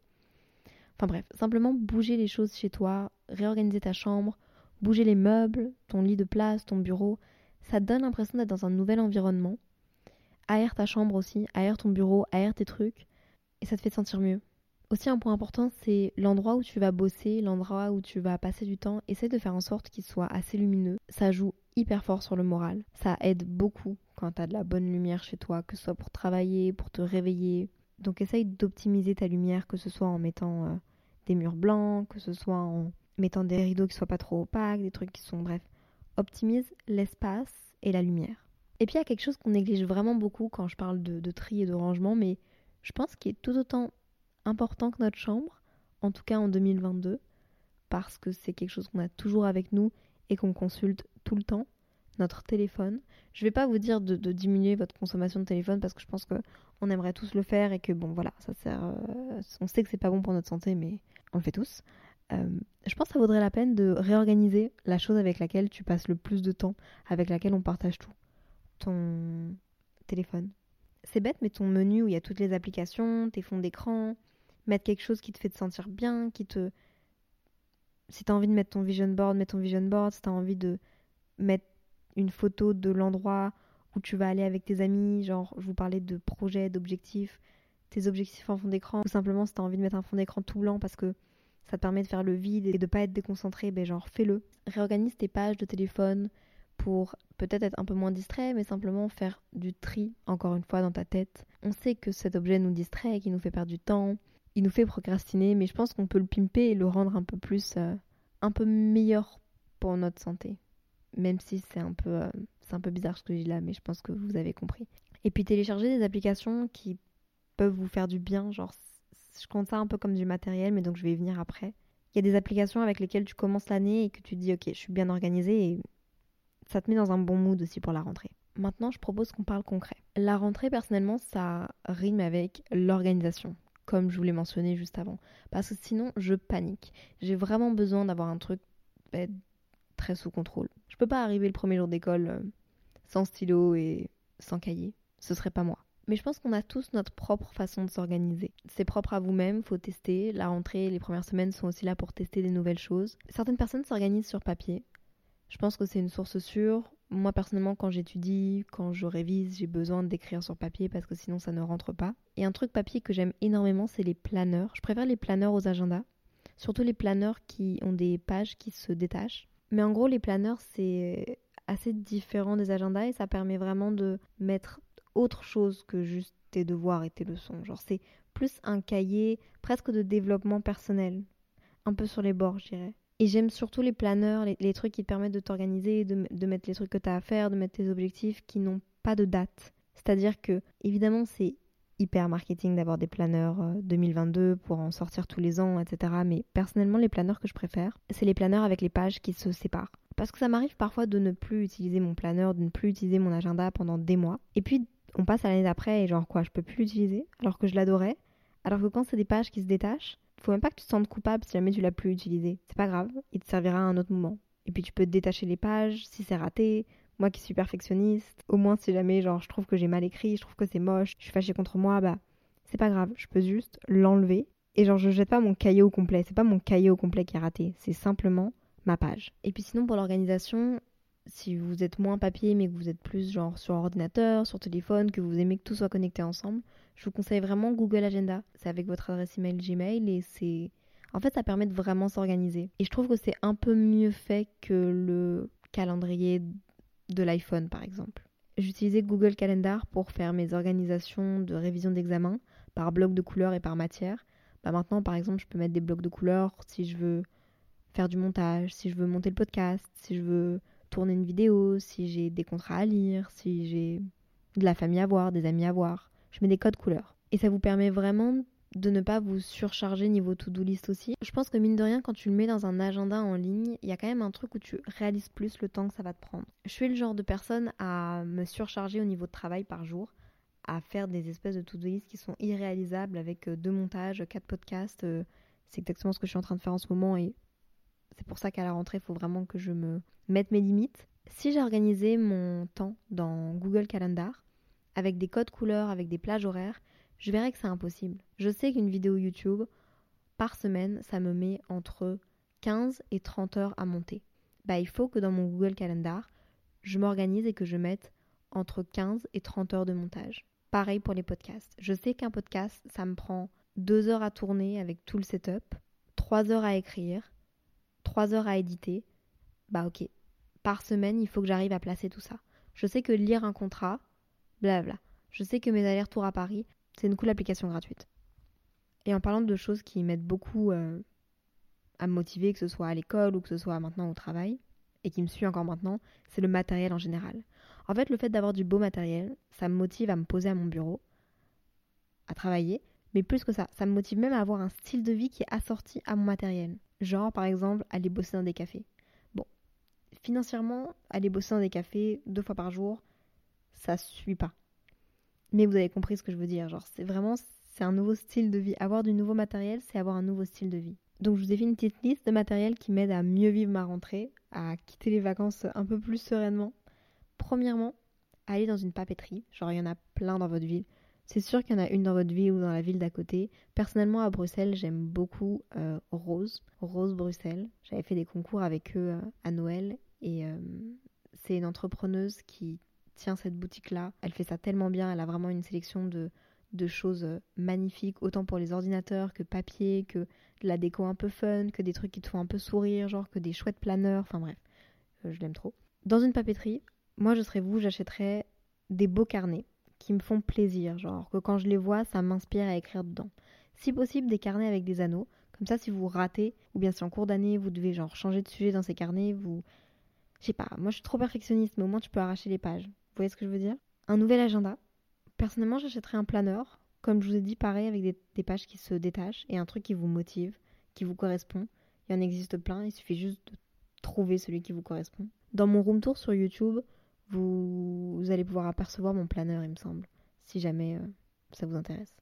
Enfin bref, simplement bouger les choses chez toi, réorganiser ta chambre, Bouger les meubles, ton lit de place, ton bureau, ça donne l'impression d'être dans un nouvel environnement. Aère ta chambre aussi, aère ton bureau, aère tes trucs, et ça te fait te sentir mieux. Aussi un point important, c'est l'endroit où tu vas bosser, l'endroit où tu vas passer du temps. Essaye de faire en sorte qu'il soit assez lumineux. Ça joue hyper fort sur le moral. Ça aide beaucoup quand tu as de la bonne lumière chez toi, que ce soit pour travailler, pour te réveiller. Donc essaye d'optimiser ta lumière, que ce soit en mettant euh, des murs blancs, que ce soit en mettant des rideaux qui soient pas trop opaques, des trucs qui sont, bref, optimise l'espace et la lumière. Et puis il y a quelque chose qu'on néglige vraiment beaucoup quand je parle de, tri et de rangement, mais je pense qu'il est tout autant important que notre chambre, en tout cas en 2022, parce que c'est quelque chose qu'on a toujours avec nous et qu'on consulte tout le temps, notre téléphone. Je vais pas vous dire de, diminuer votre consommation de téléphone parce que je pense qu'on aimerait tous le faire et que bon voilà, ça sert. Euh, on sait que c'est pas bon pour notre santé, mais on le fait tous. Euh, je pense que ça vaudrait la peine de réorganiser la chose avec laquelle tu passes le plus de temps, avec laquelle on partage tout. Ton téléphone. C'est bête, mais ton menu où il y a toutes les applications, tes fonds d'écran, mettre quelque chose qui te fait te sentir bien, qui te si tu as envie de mettre ton vision board, mets ton vision board. Si tu as envie de mettre une photo de l'endroit où tu vas aller avec tes amis, genre je vous parlais de projets, d'objectifs, tes objectifs en fond d'écran, ou simplement si tu as envie de mettre un fond d'écran tout blanc parce que ça te permet de faire le vide et de pas être déconcentré, ben genre fais-le. Réorganise tes pages de téléphone pour peut-être être un peu moins distrait, mais simplement faire du tri, encore une fois, dans ta tête. On sait que cet objet nous distrait, qu'il nous fait perdre du temps, il nous fait procrastiner, mais je pense qu'on peut le pimper et le rendre un peu plus, euh, un peu meilleur pour notre santé. Même si c'est un peu, euh, c'est un peu bizarre ce que je dis là, mais je pense que vous avez compris. Et puis télécharger des applications qui peuvent vous faire du bien, genre je compte ça un peu comme du matériel, mais donc je vais y venir après. Il y a des applications avec lesquelles tu commences l'année et que tu dis ok, je suis bien organisée et ça te met dans un bon mood aussi pour la rentrée. Maintenant, je propose qu'on parle concret. La rentrée, personnellement, ça rime avec l'organisation comme je vous l'ai mentionné juste avant. Parce que sinon, je panique. J'ai vraiment besoin d'avoir un truc bah, très sous contrôle. Je peux pas arriver le premier jour d'école euh, sans stylo et sans cahier. Ce serait pas moi. Mais je pense qu'on a tous notre propre façon de s'organiser. C'est propre à vous-même, faut tester. La rentrée, les premières semaines sont aussi là pour tester des nouvelles choses. Certaines personnes s'organisent sur papier. Je pense que c'est une source sûre. Moi personnellement, quand j'étudie, quand je révise, j'ai besoin d'écrire sur papier parce que sinon ça ne rentre pas. Et un truc papier que j'aime énormément, c'est les planeurs. Je préfère les planeurs aux agendas, surtout les planeurs qui ont des pages qui se détachent. Mais en gros, les planeurs, c'est assez différent des agendas et ça permet vraiment de mettre autre chose que juste tes devoirs et tes leçons. Genre, c'est plus un cahier presque de développement personnel, un peu sur les bords, je dirais. Et j'aime surtout les planeurs, les, trucs qui te permettent de t'organiser, de, mettre les trucs que tu as à faire, de mettre tes objectifs qui n'ont pas de date. C'est-à-dire que, évidemment, c'est hyper marketing d'avoir des planeurs 2022 euh, pour en sortir tous les ans, etc. Mais personnellement, les planeurs que je préfère, c'est les planeurs avec les pages qui se séparent. Parce que ça m'arrive parfois de ne plus utiliser mon planeur, de ne plus utiliser mon agenda pendant des mois. Et puis, on passe à l'année d'après et genre quoi, je peux plus l'utiliser alors que je l'adorais. Alors que quand c'est des pages qui se détachent, faut même pas que tu te sentes coupable si jamais tu l'as plus utilisé. C'est pas grave, il te servira à un autre moment. Et puis tu peux détacher les pages si c'est raté. Moi qui suis perfectionniste, au moins si jamais genre je trouve que j'ai mal écrit, je trouve que c'est moche, je suis fâchée contre moi, bah c'est pas grave, je peux juste l'enlever. Et genre je jette pas mon cahier au complet, c'est pas mon cahier au complet qui est raté, c'est simplement ma page. Et puis sinon pour l'organisation, si vous êtes moins papier mais que vous êtes plus genre sur ordinateur, sur téléphone, que vous aimez que tout soit connecté ensemble, je vous conseille vraiment Google Agenda. C'est avec votre adresse email Gmail et c'est. En fait, ça permet de vraiment s'organiser. Et je trouve que c'est un peu mieux fait que le calendrier de l'iPhone, par exemple. J'utilisais Google Calendar pour faire mes organisations de révision d'examen par bloc de couleurs et par matière. Bah maintenant, par exemple, je peux mettre des blocs de couleurs si je veux faire du montage, si je veux monter le podcast, si je veux tourner une vidéo, si j'ai des contrats à lire, si j'ai de la famille à voir, des amis à voir je mets des codes couleurs. Et ça vous permet vraiment de ne pas vous surcharger niveau to-do list aussi. Je pense que mine de rien, quand tu le mets dans un agenda en ligne, il y a quand même un truc où tu réalises plus le temps que ça va te prendre. Je suis le genre de personne à me surcharger au niveau de travail par jour, à faire des espèces de to-do list qui sont irréalisables avec euh, deux montages, quatre podcasts. Euh, c'est exactement ce que je suis en train de faire en ce moment et c'est pour ça qu'à la rentrée, il faut vraiment que je me mette mes limites. Si j'ai organisé mon temps dans Google Calendar, avec des codes couleurs, avec des plages horaires, je verrai que c'est impossible. Je sais qu'une vidéo YouTube, par semaine, ça me met entre 15 et 30 heures à monter. Bah, il faut que dans mon Google Calendar, je m'organise et que je mette entre 15 et 30 heures de montage. Pareil pour les podcasts. Je sais qu'un podcast, ça me prend 2 heures à tourner avec tout le setup, 3 heures à écrire, 3 heures à éditer. Bah ok. Par semaine, il faut que j'arrive à placer tout ça. Je sais que lire un contrat, Blabla. Je sais que mes allers-retours à Paris, c'est une cool application gratuite. Et en parlant de choses qui m'aident beaucoup euh, à me motiver, que ce soit à l'école ou que ce soit maintenant au travail, et qui me suit encore maintenant, c'est le matériel en général. En fait, le fait d'avoir du beau matériel, ça me motive à me poser à mon bureau, à travailler, mais plus que ça, ça me motive même à avoir un style de vie qui est assorti à mon matériel. Genre, par exemple, aller bosser dans des cafés. Bon, financièrement, aller bosser dans des cafés deux fois par jour, ça suit pas. Mais vous avez compris ce que je veux dire. Genre, c'est vraiment, c'est un nouveau style de vie. Avoir du nouveau matériel, c'est avoir un nouveau style de vie. Donc, je vous ai fait une petite liste de matériel qui m'aide à mieux vivre ma rentrée, à quitter les vacances un peu plus sereinement. Premièrement, aller dans une papeterie. Genre, il y en a plein dans votre ville. C'est sûr qu'il y en a une dans votre ville ou dans la ville d'à côté. Personnellement, à Bruxelles, j'aime beaucoup euh, Rose, Rose Bruxelles. J'avais fait des concours avec eux euh, à Noël et euh, c'est une entrepreneuse qui tient cette boutique-là. Elle fait ça tellement bien, elle a vraiment une sélection de, de choses magnifiques, autant pour les ordinateurs que papier, que de la déco un peu fun, que des trucs qui te font un peu sourire, genre que des chouettes planeurs, enfin bref, je l'aime trop. Dans une papeterie, moi je serais vous, j'achèterais des beaux carnets qui me font plaisir, genre que quand je les vois, ça m'inspire à écrire dedans. Si possible, des carnets avec des anneaux, comme ça si vous ratez, ou bien si en cours d'année vous devez genre changer de sujet dans ces carnets, vous... Je sais pas, moi je suis trop perfectionniste, mais au moins tu peux arracher les pages. Vous voyez ce que je veux dire? Un nouvel agenda. Personnellement, j'achèterais un planeur, comme je vous ai dit, pareil, avec des, pages qui se détachent et un truc qui vous motive, qui vous correspond. Il y en existe plein, il suffit juste de trouver celui qui vous correspond. Dans mon room tour sur YouTube, vous, allez pouvoir apercevoir mon planeur, il me semble, si jamais euh, ça vous intéresse.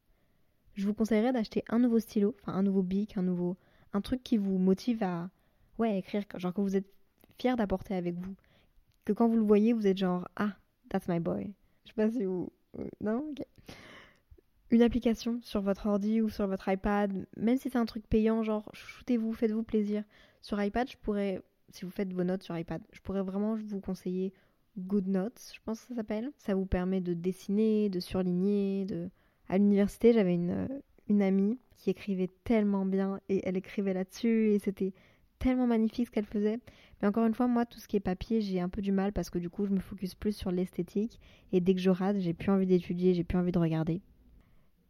Je vous conseillerais d'acheter un nouveau stylo, enfin un nouveau bic, un nouveau, un truc qui vous motive à, ouais, écrire, genre que vous êtes fier d'apporter avec vous, que quand vous le voyez, vous êtes genre ah, that's my boy. Je sais pas si vous, non, ok. Une application sur votre ordi ou sur votre iPad, même si c'est un truc payant, genre shootez-vous, faites-vous plaisir. Sur iPad, je pourrais, si vous faites vos notes sur iPad, je pourrais vraiment vous conseiller Good Notes, je pense que ça s'appelle. Ça vous permet de dessiner, de surligner. À l'université, j'avais une, euh, une amie qui écrivait tellement bien et elle écrivait là-dessus et c'était tellement magnifique ce qu'elle faisait. Mais encore une fois, moi, tout ce qui est papier, j'ai un peu du mal parce que du coup, je me focus plus sur l'esthétique et dès que je rate, j'ai plus envie d'étudier, j'ai plus envie de regarder.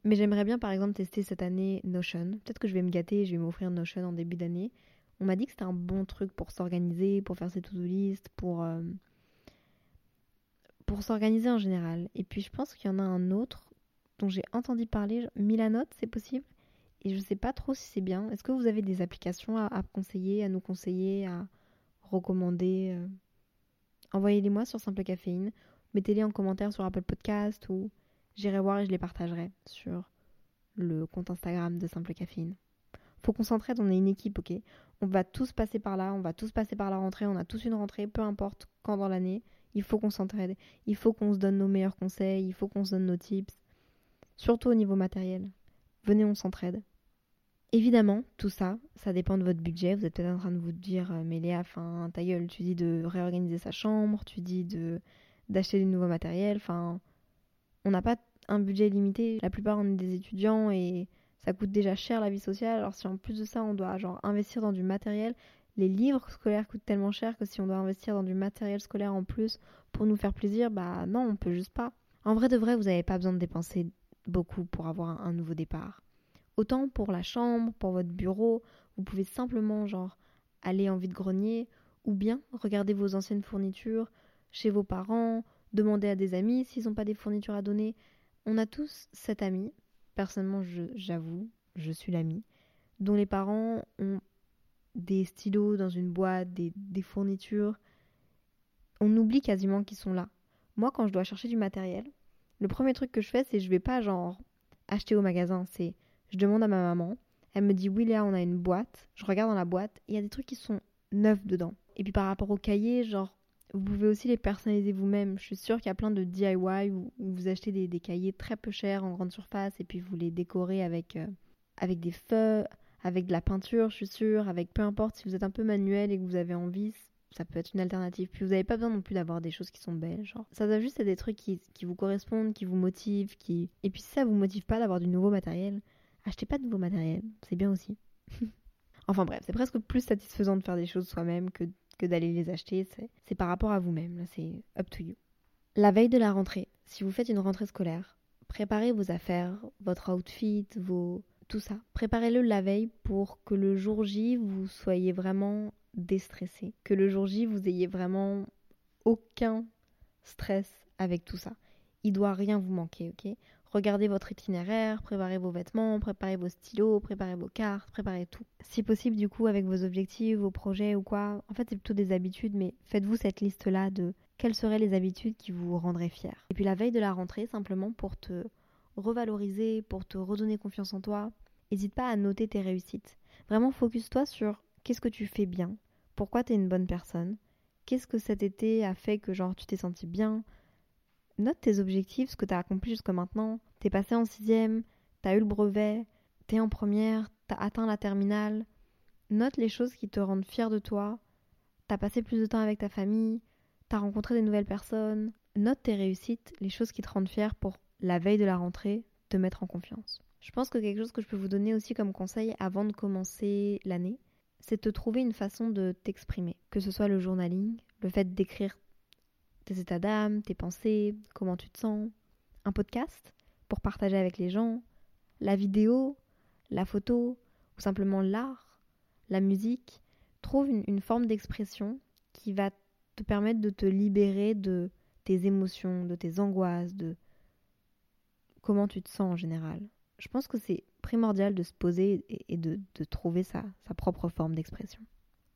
Mais j'aimerais bien, par exemple, tester cette année Notion. Peut-être que je vais me gâter et je vais m'offrir Notion en début d'année. On m'a dit que c'était un bon truc pour s'organiser, pour faire ses to-do list, pour euh, pour s'organiser en général. Et puis je pense qu'il y en a un autre dont j'ai entendu parler, Milanote, c'est possible? Et je ne sais pas trop si c'est bien. Est-ce que vous avez des applications à, conseiller, à nous conseiller, à recommander euh? Envoyez-les moi sur Simple Caféine. Mettez-les en commentaire sur Apple Podcast ou j'irai voir et je les partagerai sur le compte Instagram de Simple Caféine. Faut qu'on s'entraide, on est une équipe, ok? On va tous passer par là, on va tous passer par la rentrée, on a tous une rentrée, peu importe quand dans l'année. Il faut qu'on s'entraide. Il faut qu'on se donne nos meilleurs conseils. Il faut qu'on se donne nos tips. Surtout au niveau matériel. Venez, on s'entraide. Évidemment, tout ça, ça dépend de votre budget. Vous êtes peut-être en train de vous dire, euh, mais Léa, enfin, ta gueule, tu dis de réorganiser sa chambre, tu dis de d'acheter du nouveau matériel. On n'a pas un budget limité. La plupart, on est des étudiants et ça coûte déjà cher la vie sociale. Alors si en plus de ça, on doit genre investir dans du matériel, les livres scolaires coûtent tellement cher que si on doit investir dans du matériel scolaire en plus pour nous faire plaisir, bah non, on peut juste pas. En vrai de vrai, vous n'avez pas besoin de dépenser beaucoup pour avoir un, nouveau départ. Autant pour la chambre, pour votre bureau, vous pouvez simplement genre aller en vide-grenier ou bien regarder vos anciennes fournitures chez vos parents, demander à des amis s'ils n'ont pas des fournitures à donner. On a tous cet ami, personnellement j'avoue, je suis l'ami, dont les parents ont des stylos dans une boîte, des, fournitures. On oublie quasiment qu'ils sont là. Moi, quand je dois chercher du matériel, le premier truc que je fais, c'est je vais pas genre acheter au magasin. C'est je demande à ma maman. Elle me dit oui Léa, on a une boîte. Je regarde dans la boîte. Il y a des trucs qui sont neufs dedans. Et puis par rapport aux cahiers, genre vous pouvez aussi les personnaliser vous-même. Je suis sûre qu'il y a plein de DIY où, vous achetez des, cahiers très peu chers en grande surface et puis vous les décorez avec, euh, avec des feux, avec de la peinture, je suis sûre, avec peu importe si vous êtes un peu manuel et que vous avez envie, ça peut être une alternative. Puis vous n'avez pas besoin non plus d'avoir des choses qui sont belles, genre. Ça doit juste être des trucs qui, vous correspondent, qui vous motivent, qui... Et puis si ça vous motive pas d'avoir du nouveau matériel, achetez pas de nouveau matériel, c'est bien aussi. (laughs) enfin bref, c'est presque plus satisfaisant de faire des choses soi-même que, que d'aller les acheter, c'est par rapport à vous-même, là c'est up to you. La veille de la rentrée, si vous faites une rentrée scolaire, préparez vos affaires, votre outfit, vos tout ça. Préparez-le la veille pour que le jour J, vous soyez vraiment déstressé. Que le jour J, vous ayez vraiment aucun stress avec tout ça. Il doit rien vous manquer, ok? Regardez votre itinéraire, préparez vos vêtements, préparez vos stylos, préparez vos cartes, préparez tout. Si possible, du coup, avec vos objectifs, vos projets ou quoi, en fait, c'est plutôt des habitudes, mais faites-vous cette liste-là de quelles seraient les habitudes qui vous rendraient fier. Et puis la veille de la rentrée, simplement pour te revaloriser, pour te redonner confiance en toi, n'hésite pas à noter tes réussites. Vraiment, focus-toi sur qu'est-ce que tu fais bien, pourquoi tu es une bonne personne, qu'est-ce que cet été a fait que genre tu t'es senti bien, note tes objectifs, ce que tu as accompli jusqu'à maintenant. T'es passé en sixième, t'as eu le brevet, t'es en première, t'as atteint la terminale. Note les choses qui te rendent fier de toi. T'as passé plus de temps avec ta famille, t'as rencontré des nouvelles personnes. Note tes réussites, les choses qui te rendent fier pour la veille de la rentrée, te mettre en confiance. Je pense que quelque chose que je peux vous donner aussi comme conseil avant de commencer l'année, c'est de trouver une façon de t'exprimer. Que ce soit le journaling, le fait d'écrire tes états d'âme, tes pensées, comment tu te sens, un podcast pour partager avec les gens, la vidéo, la photo, ou simplement l'art, la musique. Trouve une, forme d'expression qui va te permettre de te libérer de tes émotions, de tes angoisses, de comment tu te sens en général. Je pense que c'est primordial de se poser et, de, trouver sa, sa propre forme d'expression.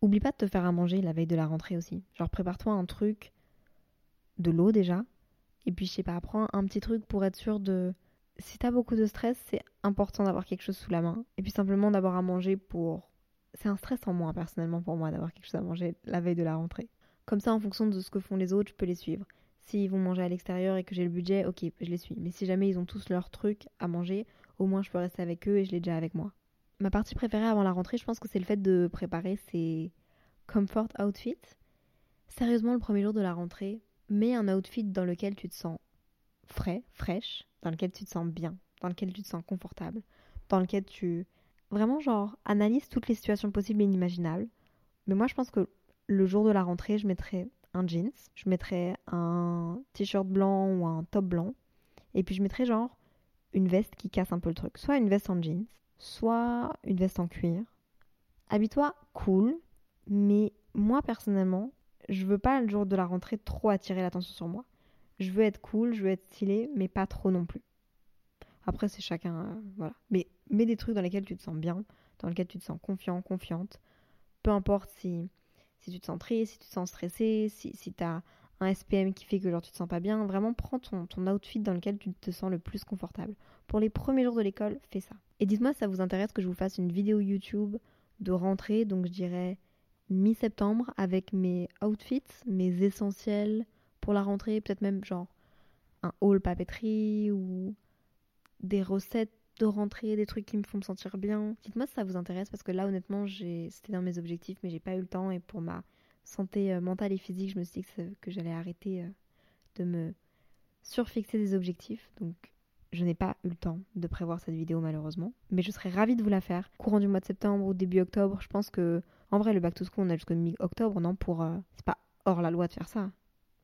Oublie pas de te faire à manger la veille de la rentrée aussi. Genre prépare-toi un truc de l'eau déjà. Et puis, je sais pas, prends un petit truc pour être sûr de. Si t'as beaucoup de stress, c'est important d'avoir quelque chose sous la main. Et puis simplement d'avoir à manger pour. C'est un stress en moins, personnellement, pour moi, d'avoir quelque chose à manger la veille de la rentrée. Comme ça, en fonction de ce que font les autres, je peux les suivre. S'ils vont manger à l'extérieur et que j'ai le budget, ok, je les suis. Mais si jamais ils ont tous leur truc à manger, au moins je peux rester avec eux et je l'ai déjà avec moi. Ma partie préférée avant la rentrée, je pense que c'est le fait de préparer ces comfort outfits. Sérieusement, le premier jour de la rentrée, mets un outfit dans lequel tu te sens frais, fraîche, dans lequel tu te sens bien, dans lequel tu te sens confortable, dans lequel tu vraiment genre analyse toutes les situations possibles et inimaginables. Mais moi je pense que le jour de la rentrée, je mettrais un jeans, je mettrais un t-shirt blanc ou un top blanc et puis je mettrais genre une veste qui casse un peu le truc, soit une veste en jeans, soit une veste en cuir. Habille-toi cool, mais moi personnellement, je veux pas le jour de la rentrée trop attirer l'attention sur moi. Je veux être cool, je veux être stylé, mais pas trop non plus. Après, c'est chacun, euh, voilà. Mais mets des trucs dans lesquels tu te sens bien, dans lesquels tu te sens confiant, confiante. Peu importe si, si tu te sens triste, si tu te sens stressé, si, si tu as un SPM qui fait que genre tu te sens pas bien, vraiment prends ton, ton outfit dans lequel tu te sens le plus confortable. Pour les premiers jours de l'école, fais ça. Et dites-moi si ça vous intéresse que je vous fasse une vidéo YouTube de rentrée, donc je dirais mi-septembre avec mes outfits, mes essentiels pour la rentrée, peut-être même genre un haul papeterie ou des recettes de rentrée, des trucs qui me font me sentir bien. Dites-moi si ça vous intéresse parce que là honnêtement c'était dans mes objectifs mais j'ai pas eu le temps et pour ma santé euh, mentale et physique je me suis dit que, que j'allais arrêter euh, de me surfixer des objectifs donc je n'ai pas eu le temps de prévoir cette vidéo malheureusement mais je serais ravie de vous la faire courant du mois de septembre ou début octobre je pense que en vrai, le back to school, on a jusqu'au mi-octobre, non Pour. Euh, c'est pas hors la loi de faire ça.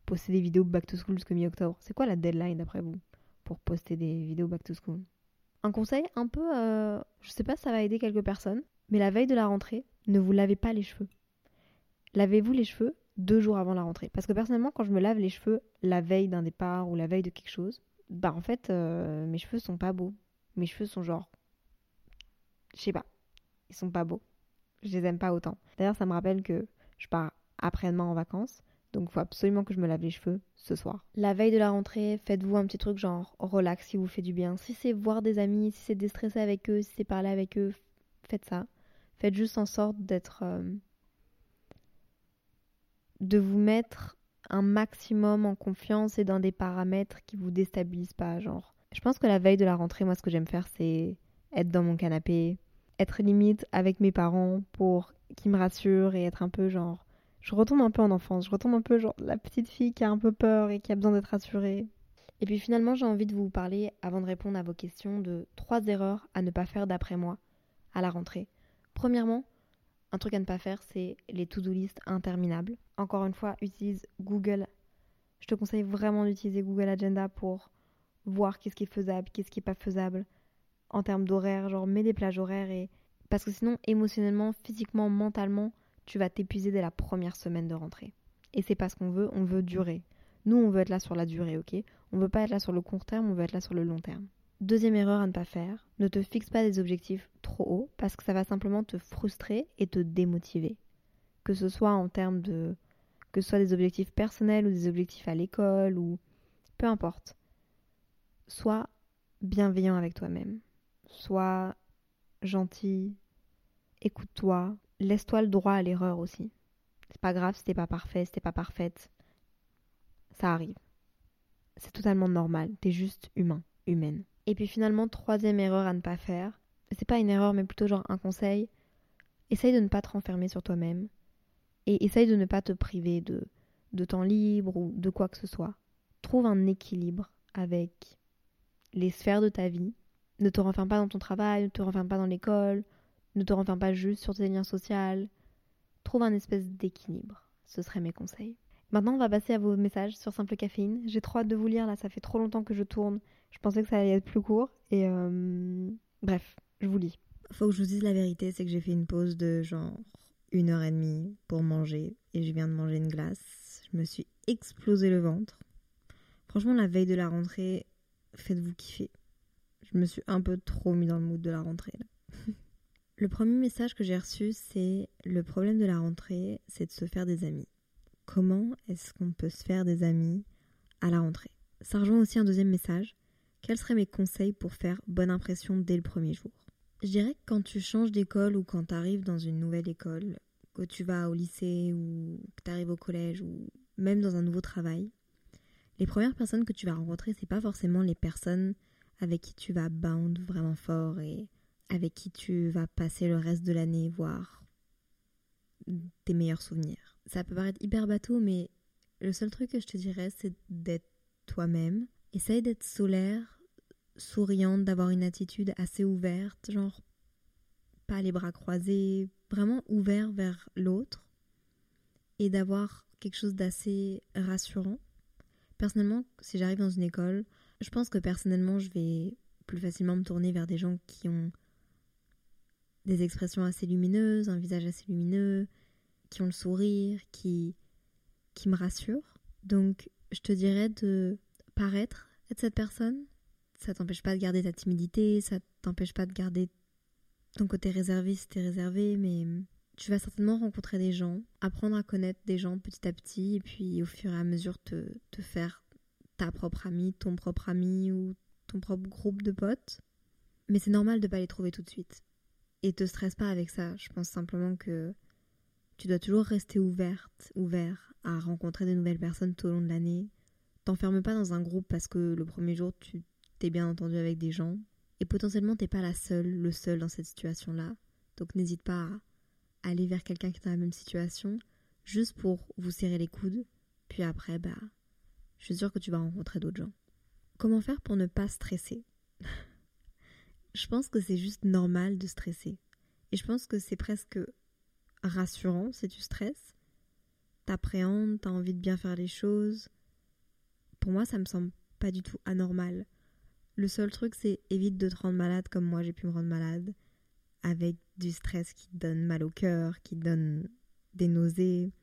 Poster des vidéos back to school jusqu'au mi-octobre. C'est quoi la deadline d'après vous pour poster des vidéos back to school? Un conseil un peu. Euh, je sais pas si ça va aider quelques personnes, mais la veille de la rentrée, ne vous lavez pas les cheveux. Lavez-vous les cheveux deux jours avant la rentrée. Parce que personnellement, quand je me lave les cheveux la veille d'un départ ou la veille de quelque chose, bah en fait, euh, mes cheveux sont pas beaux. Mes cheveux sont genre. Je sais pas. Ils sont pas beaux je les aime pas autant. D'ailleurs, ça me rappelle que je pars après-demain en vacances. Donc, il faut absolument que je me lave les cheveux ce soir. La veille de la rentrée, faites-vous un petit truc genre relax si vous fait du bien. Si c'est voir des amis, si c'est déstresser avec eux, si c'est parler avec eux, faites ça. Faites juste en sorte d'être. Euh, de vous mettre un maximum en confiance et dans des paramètres qui vous déstabilisent pas. Genre, je pense que la veille de la rentrée, moi, ce que j'aime faire, c'est être dans mon canapé, être limite avec mes parents pour qu'ils me rassurent et être un peu genre. Je retombe un peu en enfance, je retombe un peu genre la petite fille qui a un peu peur et qui a besoin d'être rassurée. Et puis finalement, j'ai envie de vous parler, avant de répondre à vos questions, de trois erreurs à ne pas faire d'après moi à la rentrée. Premièrement, un truc à ne pas faire, c'est les to-do list interminables. Encore une fois, utilise Google. Je te conseille vraiment d'utiliser Google Agenda pour voir qu'est-ce qui est faisable, qu'est-ce qui est pas faisable, en termes d'horaire, genre mets des plages horaires et parce que sinon émotionnellement, physiquement, mentalement, tu vas t'épuiser dès la première semaine de rentrée. Et c'est pas ce qu'on veut, on veut durer. Nous, on veut être là sur la durée, ok? On veut pas être là sur le court terme, on veut être là sur le long terme. Deuxième erreur à ne pas faire, ne te fixe pas des objectifs trop hauts parce que ça va simplement te frustrer et te démotiver. Que ce soit en termes de que ce soit des objectifs personnels ou des objectifs à l'école ou peu importe. Sois bienveillant avec toi-même. Sois gentil. Écoute-toi. Laisse-toi le droit à l'erreur aussi. C'est pas grave si t'es pas parfait, si t'es pas parfaite. Ça arrive. C'est totalement normal. T'es juste humain, humaine. Et puis finalement, troisième erreur à ne pas faire. C'est pas une erreur, mais plutôt genre un conseil. Essaye de ne pas te renfermer sur toi-même. Et essaye de ne pas te priver de, de temps libre ou de quoi que ce soit. Trouve un équilibre avec les sphères de ta vie. Ne te renferme pas dans ton travail, ne te renferme pas dans l'école, ne te renferme pas juste sur tes liens sociaux. Trouve un espèce d'équilibre. Ce seraient mes conseils. Maintenant, on va passer à vos messages sur Simple Caféine. J'ai trop hâte de vous lire, là, ça fait trop longtemps que je tourne. Je pensais que ça allait être plus court. Et euh... bref, je vous lis. Faut que je vous dise la vérité, c'est que j'ai fait une pause de genre une heure et demie pour manger et je viens de manger une glace. Je me suis explosé le ventre. Franchement, la veille de la rentrée, faites-vous kiffer. Je me suis un peu trop mis dans le mood de la rentrée là. (laughs) le premier message que j'ai reçu, c'est le problème de la rentrée, c'est de se faire des amis. Comment est-ce qu'on peut se faire des amis à la rentrée? Ça rejoint aussi un deuxième message. Quels seraient mes conseils pour faire bonne impression dès le premier jour? Je dirais que quand tu changes d'école ou quand tu arrives dans une nouvelle école, que tu vas au lycée ou que tu arrives au collège ou même dans un nouveau travail, les premières personnes que tu vas rencontrer, c'est pas forcément les personnes avec qui tu vas bound vraiment fort et avec qui tu vas passer le reste de l'année, voire tes meilleurs souvenirs. Ça peut paraître hyper bateau, mais le seul truc que je te dirais, c'est d'être toi-même. Essaye d'être solaire, souriante, d'avoir une attitude assez ouverte, genre pas les bras croisés, vraiment ouvert vers l'autre et d'avoir quelque chose d'assez rassurant. Personnellement, si j'arrive dans une école, je pense que personnellement, je vais plus facilement me tourner vers des gens qui ont des expressions assez lumineuses, un visage assez lumineux, qui ont le sourire, qui, qui me rassurent. Donc, je te dirais de paraître être cette personne. Ça t'empêche pas de garder ta timidité, ça t'empêche pas de garder ton côté réservé si t'es réservé, mais tu vas certainement rencontrer des gens, apprendre à connaître des gens petit à petit, et puis au fur et à mesure te, te faire ta propre amie, ton propre ami ou ton propre groupe de potes. Mais c'est normal de pas les trouver tout de suite. Et te stresse pas avec ça. Je pense simplement que tu dois toujours rester ouverte, ouvert à rencontrer de nouvelles personnes tout au long de l'année. T'enferme pas dans un groupe parce que le premier jour tu t'es bien entendu avec des gens. Et potentiellement t'es pas la seule, le seul dans cette situation-là. Donc n'hésite pas à aller vers quelqu'un qui est dans la même situation, juste pour vous serrer les coudes. Puis après, bah, je suis sûre que tu vas rencontrer d'autres gens. Comment faire pour ne pas stresser? (laughs) Je pense que c'est juste normal de stresser. Et je pense que c'est presque rassurant si tu stresses. T'appréhendes, t'as envie de bien faire les choses. Pour moi, ça me semble pas du tout anormal. Le seul truc, c'est évite de te rendre malade comme moi j'ai pu me rendre malade, avec du stress qui te donne mal au cœur, qui te donne des nausées.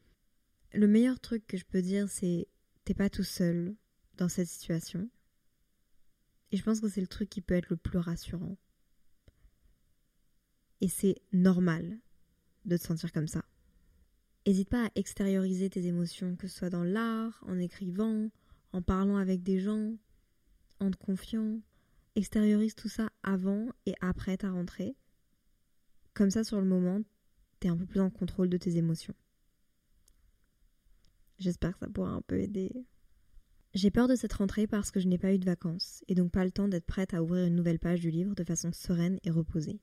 Le meilleur truc que je peux dire, c'est t'es pas tout seul dans cette situation. Et je pense que c'est le truc qui peut être le plus rassurant. Et c'est normal de te sentir comme ça. N'hésite pas à extérioriser tes émotions, que ce soit dans l'art, en écrivant, en parlant avec des gens, en te confiant. Extériorise tout ça avant et après ta rentrée. Comme ça, sur le moment, t'es un peu plus en contrôle de tes émotions. J'espère que ça pourra un peu aider. J'ai peur de cette rentrée parce que je n'ai pas eu de vacances et donc pas le temps d'être prête à ouvrir une nouvelle page du livre de façon sereine et reposée.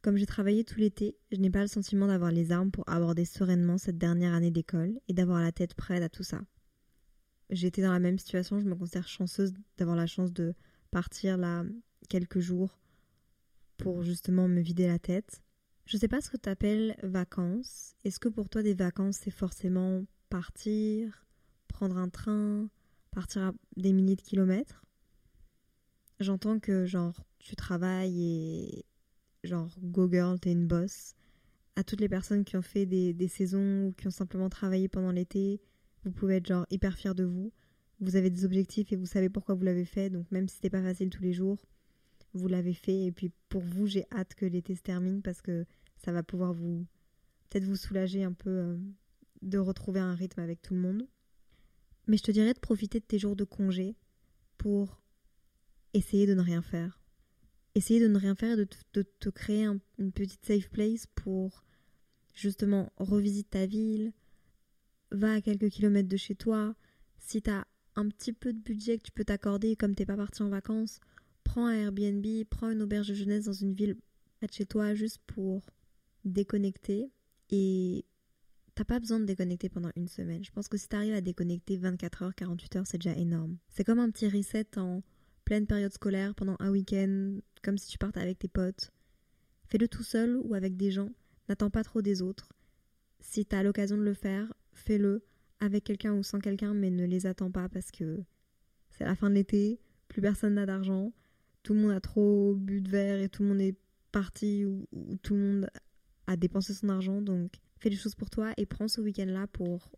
Comme j'ai travaillé tout l'été, je n'ai pas le sentiment d'avoir les armes pour aborder sereinement cette dernière année d'école et d'avoir la tête prête à tout ça. J'ai été dans la même situation, je me considère chanceuse d'avoir la chance de partir là quelques jours pour justement me vider la tête. Je sais pas ce que tu appelles vacances. Est-ce que pour toi des vacances c'est forcément partir, prendre un train, partir à des milliers de kilomètres J'entends que genre tu travailles et genre go girl t'es une boss. À toutes les personnes qui ont fait des, saisons ou qui ont simplement travaillé pendant l'été, Vous pouvez être genre hyper fier de vous. Vous avez des objectifs et vous savez pourquoi vous l'avez fait. Donc même si c'était pas facile tous les jours, vous l'avez fait. Et puis pour vous, j'ai hâte que l'été se termine parce que ça va pouvoir vous peut-être vous soulager un peu euh, de retrouver un rythme avec tout le monde. Mais je te dirais de profiter de tes jours de congé pour essayer de ne rien faire. Essayer de ne rien faire et de, te créer une petite safe place pour justement revisiter ta ville, va à quelques kilomètres de chez toi. Si tu as un petit peu de budget que tu peux t'accorder comme t'es pas parti en vacances, prends un Airbnb, prends une auberge de jeunesse dans une ville près de chez toi juste pour déconnecter et t'as pas besoin de déconnecter pendant une semaine. Je pense que si t'arrives à déconnecter 24 heures, 48 heures, c'est déjà énorme. C'est comme un petit reset en pleine période scolaire pendant un week-end, comme si tu partais avec tes potes. Fais-le tout seul ou avec des gens. N'attends pas trop des autres. Si t'as l'occasion de le faire, fais-le avec quelqu'un ou sans quelqu'un, mais ne les attends pas parce que c'est la fin de l'été, plus personne n'a d'argent, tout le monde a trop bu de verre et tout le monde est parti ou, ou tout le monde a dépensé son argent. Donc fais les choses pour toi et prends ce week-end-là pour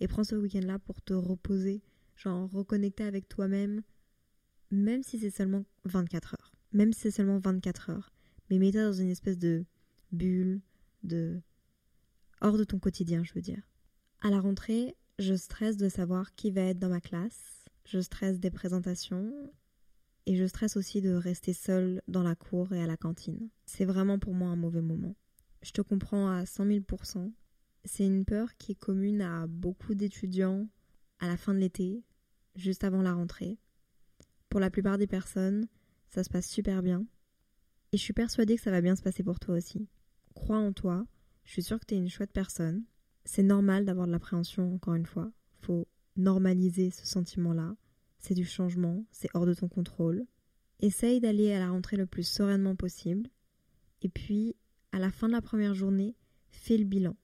et prends ce week-end-là pour te reposer, genre reconnecter avec toi-même, même si c'est seulement 24 heures, même si c'est seulement 24 heures, mais mets-toi dans une espèce de bulle, de hors de ton quotidien, je veux dire. À la rentrée, je stresse de savoir qui va être dans ma classe, je stresse des présentations et je stresse aussi de rester seule dans la cour et à la cantine. C'est vraiment pour moi un mauvais moment. Je te comprends à 100 000% C'est une peur qui est commune à beaucoup d'étudiants à la fin de l'été, juste avant la rentrée. Pour la plupart des personnes, ça se passe super bien. Et je suis persuadée que ça va bien se passer pour toi aussi. Crois en toi, je suis sûre que tu es une chouette personne. C'est normal d'avoir de l'appréhension, encore une fois. Faut normaliser ce sentiment-là. C'est du changement, c'est hors de ton contrôle. Essaye d'aller à la rentrée le plus sereinement possible. Et puis, à la fin de la première journée, fais le bilan.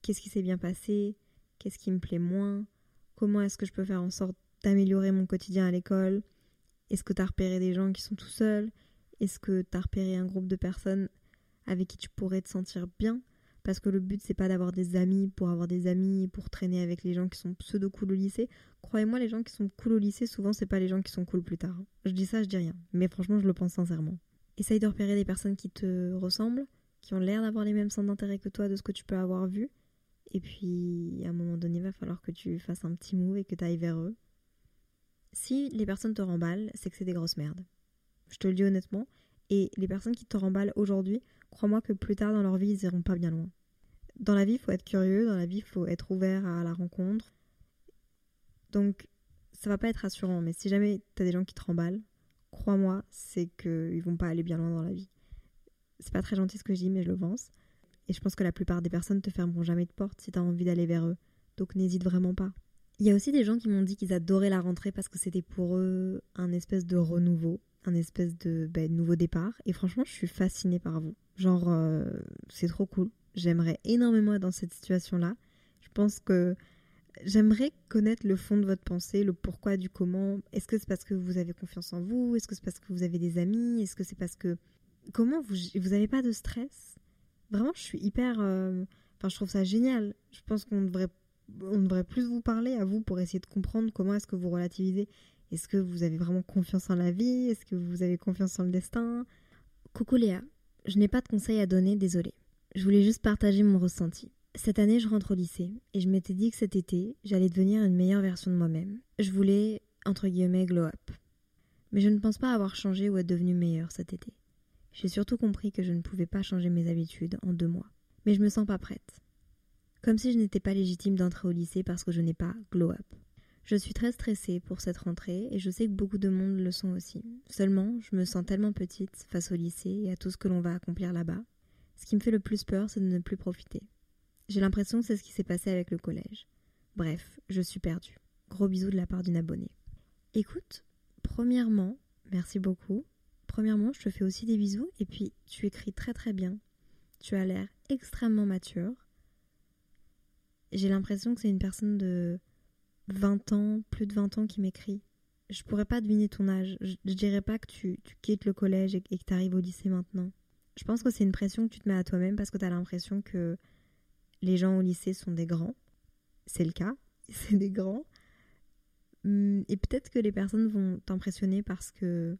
Qu'est-ce qui s'est bien passé? Qu'est-ce qui me plaît moins? Comment est-ce que je peux faire en sorte d'améliorer mon quotidien à l'école? Est-ce que tu as repéré des gens qui sont tout seuls? Est-ce que tu as repéré un groupe de personnes avec qui tu pourrais te sentir bien? Parce que le but c'est pas d'avoir des amis pour avoir des amis pour traîner avec les gens qui sont pseudo cool au lycée. Croyez-moi, les gens qui sont cool au lycée, souvent c'est pas les gens qui sont cool plus tard. Je dis ça, je dis rien, mais franchement, je le pense sincèrement. Essaye de repérer des personnes qui te ressemblent, qui ont l'air d'avoir les mêmes centres d'intérêt que toi de ce que tu peux avoir vu. Et puis, à un moment donné, il va falloir que tu fasses un petit move et que tu ailles vers eux. Si les personnes te remballent, c'est que c'est des grosses merdes. Je te le dis honnêtement. Et les personnes qui te remballent aujourd'hui, crois-moi que plus tard dans leur vie, ils iront pas bien loin. Dans la vie, il faut être curieux, dans la vie, il faut être ouvert à la rencontre. Donc, ça va pas être rassurant, mais si jamais tu as des gens qui te remballent, crois-moi, c'est qu'ils vont pas aller bien loin dans la vie. C'est pas très gentil ce que je dis, mais je le pense. Et je pense que la plupart des personnes te fermeront jamais de porte si tu as envie d'aller vers eux. Donc n'hésite vraiment pas. Il y a aussi des gens qui m'ont dit qu'ils adoraient la rentrée parce que c'était pour eux un espèce de renouveau, un espèce de ben, nouveau départ. Et franchement, je suis fascinée par vous. Genre, euh, c'est trop cool. J'aimerais énormément être dans cette situation-là. Je pense que j'aimerais connaître le fond de votre pensée, le pourquoi du comment. Est-ce que c'est parce que vous avez confiance en vous? Est-ce que c'est parce que vous avez des amis? Est-ce que c'est parce que comment vous vous avez pas de stress? Vraiment, je suis hyper. Euh, enfin, je trouve ça génial. Je pense qu'on devrait on devrait plus vous parler à vous pour essayer de comprendre comment est-ce que vous relativisez. Est-ce que vous avez vraiment confiance en la vie? Est-ce que vous avez confiance en le destin? Coucou Léa, je n'ai pas de conseils à donner, désolée. Je voulais juste partager mon ressenti. Cette année, je rentre au lycée et je m'étais dit que cet été, j'allais devenir une meilleure version de moi-même. Je voulais, entre guillemets, glow up. Mais je ne pense pas avoir changé ou être devenue meilleure cet été. J'ai surtout compris que je ne pouvais pas changer mes habitudes en deux mois. Mais je me sens pas prête. Comme si je n'étais pas légitime d'entrer au lycée parce que je n'ai pas glow up. Je suis très stressée pour cette rentrée et je sais que beaucoup de monde le sont aussi. Seulement, je me sens tellement petite face au lycée et à tout ce que l'on va accomplir là-bas. Ce qui me fait le plus peur, c'est de ne plus profiter. J'ai l'impression que c'est ce qui s'est passé avec le collège. Bref, je suis perdue. Gros bisous de la part d'une abonnée. Écoute, premièrement, merci beaucoup. Premièrement, je te fais aussi des bisous et puis tu écris très très bien. Tu as l'air extrêmement mature. J'ai l'impression que c'est une personne de 20 ans, plus de 20 ans qui m'écrit. Je pourrais pas deviner ton âge. Je, dirais pas que tu, quittes le collège et, et que tu arrives au lycée maintenant. Je pense que c'est une pression que tu te mets à toi-même parce que tu as l'impression que les gens au lycée sont des grands. C'est le cas. (laughs) c'est des grands. Hum, et peut-être que les personnes vont t'impressionner parce que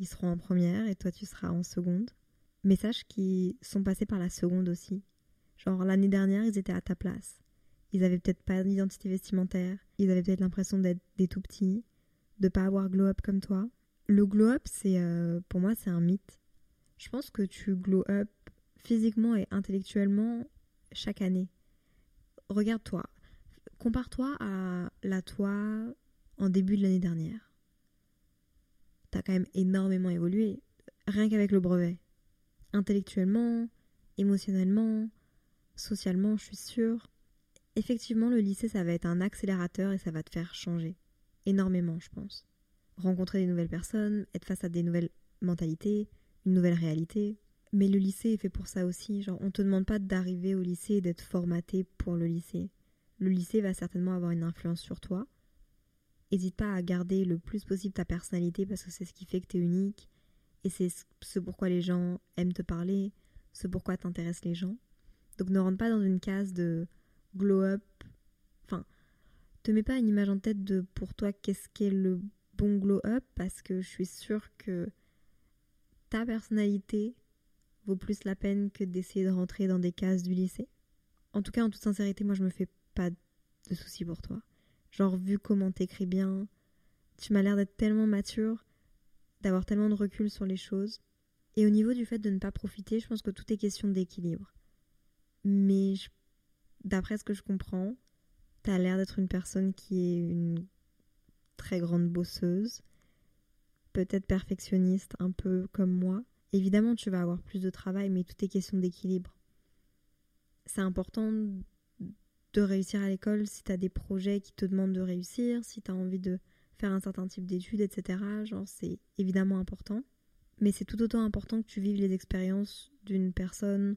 ils seront en première et toi tu seras en seconde. Mais sache qu'ils sont passés par la seconde aussi. Genre l'année dernière, ils étaient à ta place. Ils avaient peut-être pas d'identité vestimentaire, ils avaient peut-être l'impression d'être des tout petits, de pas avoir glow up comme toi. Le glow up, c'est euh, pour moi, c'est un mythe. Je pense que tu glow up physiquement et intellectuellement chaque année. Regarde-toi, compare-toi à la toi en début de l'année dernière. T'as quand même énormément évolué, rien qu'avec le brevet. Intellectuellement, émotionnellement, socialement, je suis sûre. Effectivement, le lycée, ça va être un accélérateur et ça va te faire changer. Énormément, je pense. Rencontrer des nouvelles personnes, être face à des nouvelles mentalités, une nouvelle réalité. Mais le lycée est fait pour ça aussi. Genre, on te demande pas d'arriver au lycée et d'être formaté pour le lycée. Le lycée va certainement avoir une influence sur toi. N'hésite pas à garder le plus possible ta personnalité parce que c'est ce qui fait que tu es unique. Et c'est ce pourquoi les gens aiment te parler, ce pourquoi t'intéressent les gens. Donc ne rentre pas dans une case de glow up. Enfin, te mets pas une image en tête de pour toi qu'est-ce qu'est le bon glow up parce que je suis sûre que ta personnalité vaut plus la peine que d'essayer de rentrer dans des cases du lycée. En tout cas, en toute sincérité, moi je me fais pas de soucis pour toi. Genre, vu comment t'écris bien, tu m'as l'air d'être tellement mature, d'avoir tellement de recul sur les choses. Et au niveau du fait de ne pas profiter, je pense que tout est question d'équilibre. Mais d'après ce que je comprends, t'as l'air d'être une personne qui est une très grande bosseuse, peut-être perfectionniste, un peu comme moi. Évidemment, tu vas avoir plus de travail, mais tout est question d'équilibre. C'est important de réussir à l'école si tu as des projets qui te demandent de réussir, si tu as envie de faire un certain type d'études, etc. Genre, c'est évidemment important. Mais c'est tout autant important que tu vives les expériences d'une personne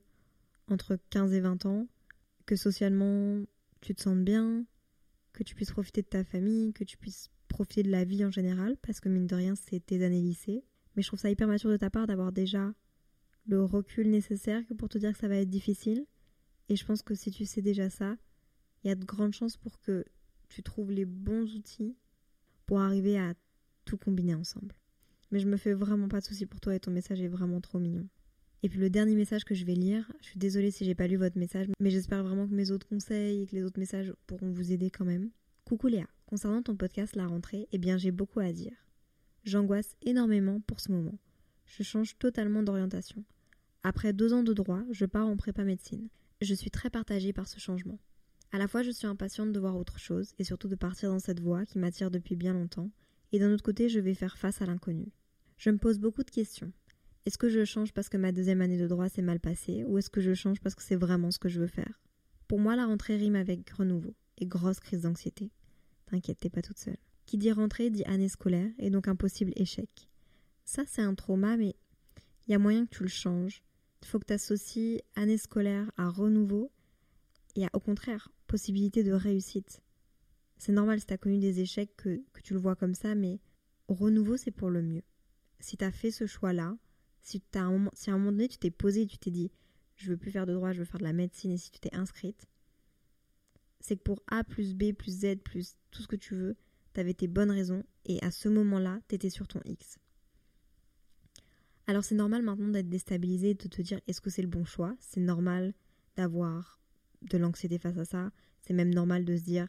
entre 15 et 20 ans, que socialement tu te sentes bien, que tu puisses profiter de ta famille, que tu puisses profiter de la vie en général, parce que mine de rien, c'est tes années lycée. Mais je trouve ça hyper mature de ta part d'avoir déjà le recul nécessaire pour te dire que ça va être difficile. Et je pense que si tu sais déjà ça, il y a de grandes chances pour que tu trouves les bons outils pour arriver à tout combiner ensemble. Mais je me fais vraiment pas de soucis pour toi et ton message est vraiment trop mignon. Et puis le dernier message que je vais lire, je suis désolée si j'ai pas lu votre message, mais j'espère vraiment que mes autres conseils et que les autres messages pourront vous aider quand même. Coucou Léa, concernant ton podcast La rentrée, eh bien j'ai beaucoup à dire. J'angoisse énormément pour ce moment. Je change totalement d'orientation. Après deux ans de droit, je pars en prépa médecine. Je suis très partagée par ce changement. À la fois, je suis impatiente de voir autre chose et surtout de partir dans cette voie qui m'attire depuis bien longtemps, et d'un autre côté, je vais faire face à l'inconnu. Je me pose beaucoup de questions. Est-ce que je change parce que ma deuxième année de droit s'est mal passée, ou est-ce que je change parce que c'est vraiment ce que je veux faire? Pour moi, la rentrée rime avec renouveau et grosse crise d'anxiété. T'inquiète, t'es pas toute seule. Qui dit rentrée dit année scolaire et donc un possible échec. Ça, c'est un trauma, mais il y a moyen que tu le changes. Il faut que tu associes année scolaire à renouveau et à, au contraire, possibilité de réussite. C'est normal si tu as connu des échecs que, tu le vois comme ça, mais renouveau, c'est pour le mieux. Si tu as fait ce choix-là, si, à un moment donné tu t'es posé et tu t'es dit je veux plus faire de droit, je veux faire de la médecine, et si tu t'es inscrite, c'est que pour A plus B plus Z plus tout ce que tu veux, tu avais tes bonnes raisons et à ce moment-là, tu étais sur ton X. Alors c'est normal maintenant d'être déstabilisé et de te dire est-ce que c'est le bon choix? C'est normal d'avoir de l'anxiété face à ça. C'est même normal de se dire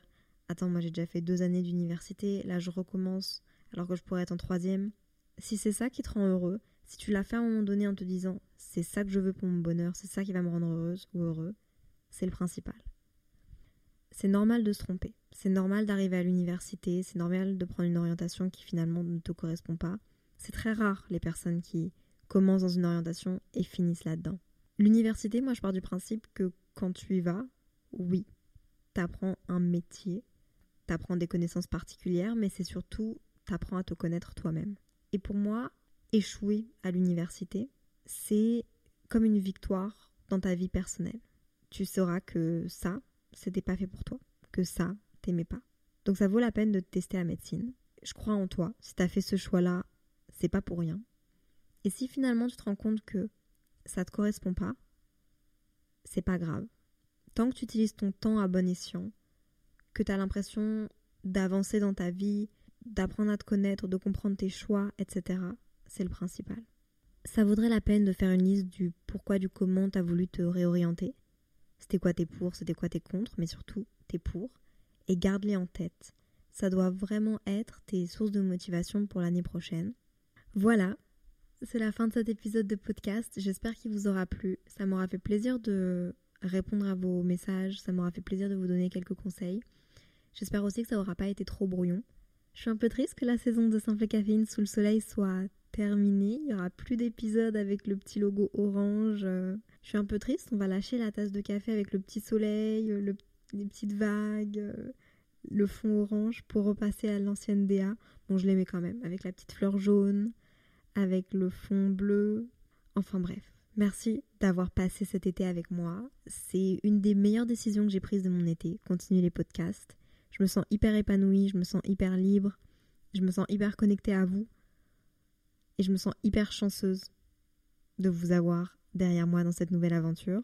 Attends, moi j'ai déjà fait deux années d'université, là je recommence alors que je pourrais être en troisième. Si c'est ça qui te rend heureux, si tu l'as fait à un moment donné en te disant c'est ça que je veux pour mon bonheur, c'est ça qui va me rendre heureuse ou heureux, c'est le principal. C'est normal de se tromper, c'est normal d'arriver à l'université, c'est normal de prendre une orientation qui finalement ne te correspond pas. C'est très rare les personnes qui commencent dans une orientation et finissent là-dedans. L'université, moi je pars du principe que quand tu y vas, oui, tu apprends un métier, tu apprends des connaissances particulières, mais c'est surtout tu apprends à te connaître toi-même. Et pour moi, échouer à l'université, c'est comme une victoire dans ta vie personnelle. Tu sauras que ça, c'était pas fait pour toi, que ça, t'aimais pas. Donc ça vaut la peine de te tester à médecine. Je crois en toi. Si t'as fait ce choix-là, c'est pas pour rien. Et si finalement tu te rends compte que ça te correspond pas, c'est pas grave. Tant que tu utilises ton temps à bon escient, que tu as l'impression d'avancer dans ta vie, d'apprendre à te connaître, de comprendre tes choix, etc. C'est le principal. Ça vaudrait la peine de faire une liste du pourquoi, du comment tu as voulu te réorienter. C'était quoi tes pour, c'était quoi tes contre, mais surtout tes pour. Et garde-les en tête. Ça doit vraiment être tes sources de motivation pour l'année prochaine. Voilà, c'est la fin de cet épisode de podcast. J'espère qu'il vous aura plu. Ça m'aura fait plaisir de répondre à vos messages. Ça m'aura fait plaisir de vous donner quelques conseils. J'espère aussi que ça n'aura pas été trop brouillon. Je suis un peu triste que la saison de Simple Caféine sous le soleil soit terminée. Il n'y aura plus d'épisodes avec le petit logo orange. Je suis un peu triste. On va lâcher la tasse de café avec le petit soleil, les petites vagues, le fond orange pour repasser à l'ancienne DA. Bon, je l'aimais quand même, avec la petite fleur jaune, avec le fond bleu. Enfin bref, merci d'avoir passé cet été avec moi. C'est une des meilleures décisions que j'ai prises de mon été, continuer les podcasts. Je me sens hyper épanouie, je me sens hyper libre, je me sens hyper connectée à vous. Et je me sens hyper chanceuse de vous avoir derrière moi dans cette nouvelle aventure.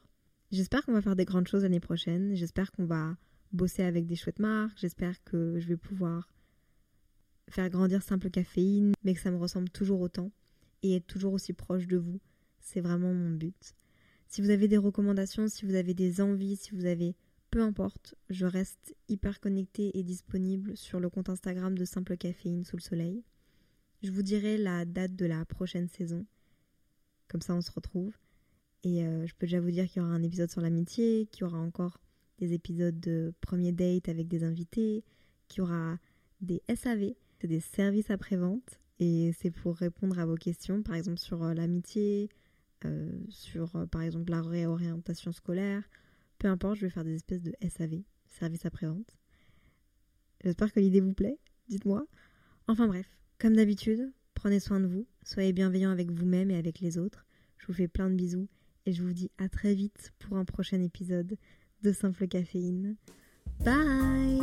J'espère qu'on va faire des grandes choses l'année prochaine. J'espère qu'on va bosser avec des chouettes marques. J'espère que je vais pouvoir faire grandir Simple Caféine, mais que ça me ressemble toujours autant et être toujours aussi proche de vous. C'est vraiment mon but. Si vous avez des recommandations, si vous avez des envies, si vous avez... Peu importe, je reste hyper connectée et disponible sur le compte Instagram de Simple Caféine sous le soleil. Je vous dirai la date de la prochaine saison. Comme ça, on se retrouve. Et euh, je peux déjà vous dire qu'il y aura un épisode sur l'amitié, qu'il y aura encore des épisodes de premier date avec des invités, qu'il y aura des SAV, des services après-vente. Et c'est pour répondre à vos questions, par exemple sur euh, l'amitié, euh, sur euh, par exemple la réorientation scolaire. Peu importe, je vais faire des espèces de SAV, services après-vente. J'espère que l'idée vous plaît, dites-moi. Enfin bref, comme d'habitude, prenez soin de vous, soyez bienveillants avec vous-même et avec les autres. Je vous fais plein de bisous et je vous dis à très vite pour un prochain épisode de Simple Caféine. Bye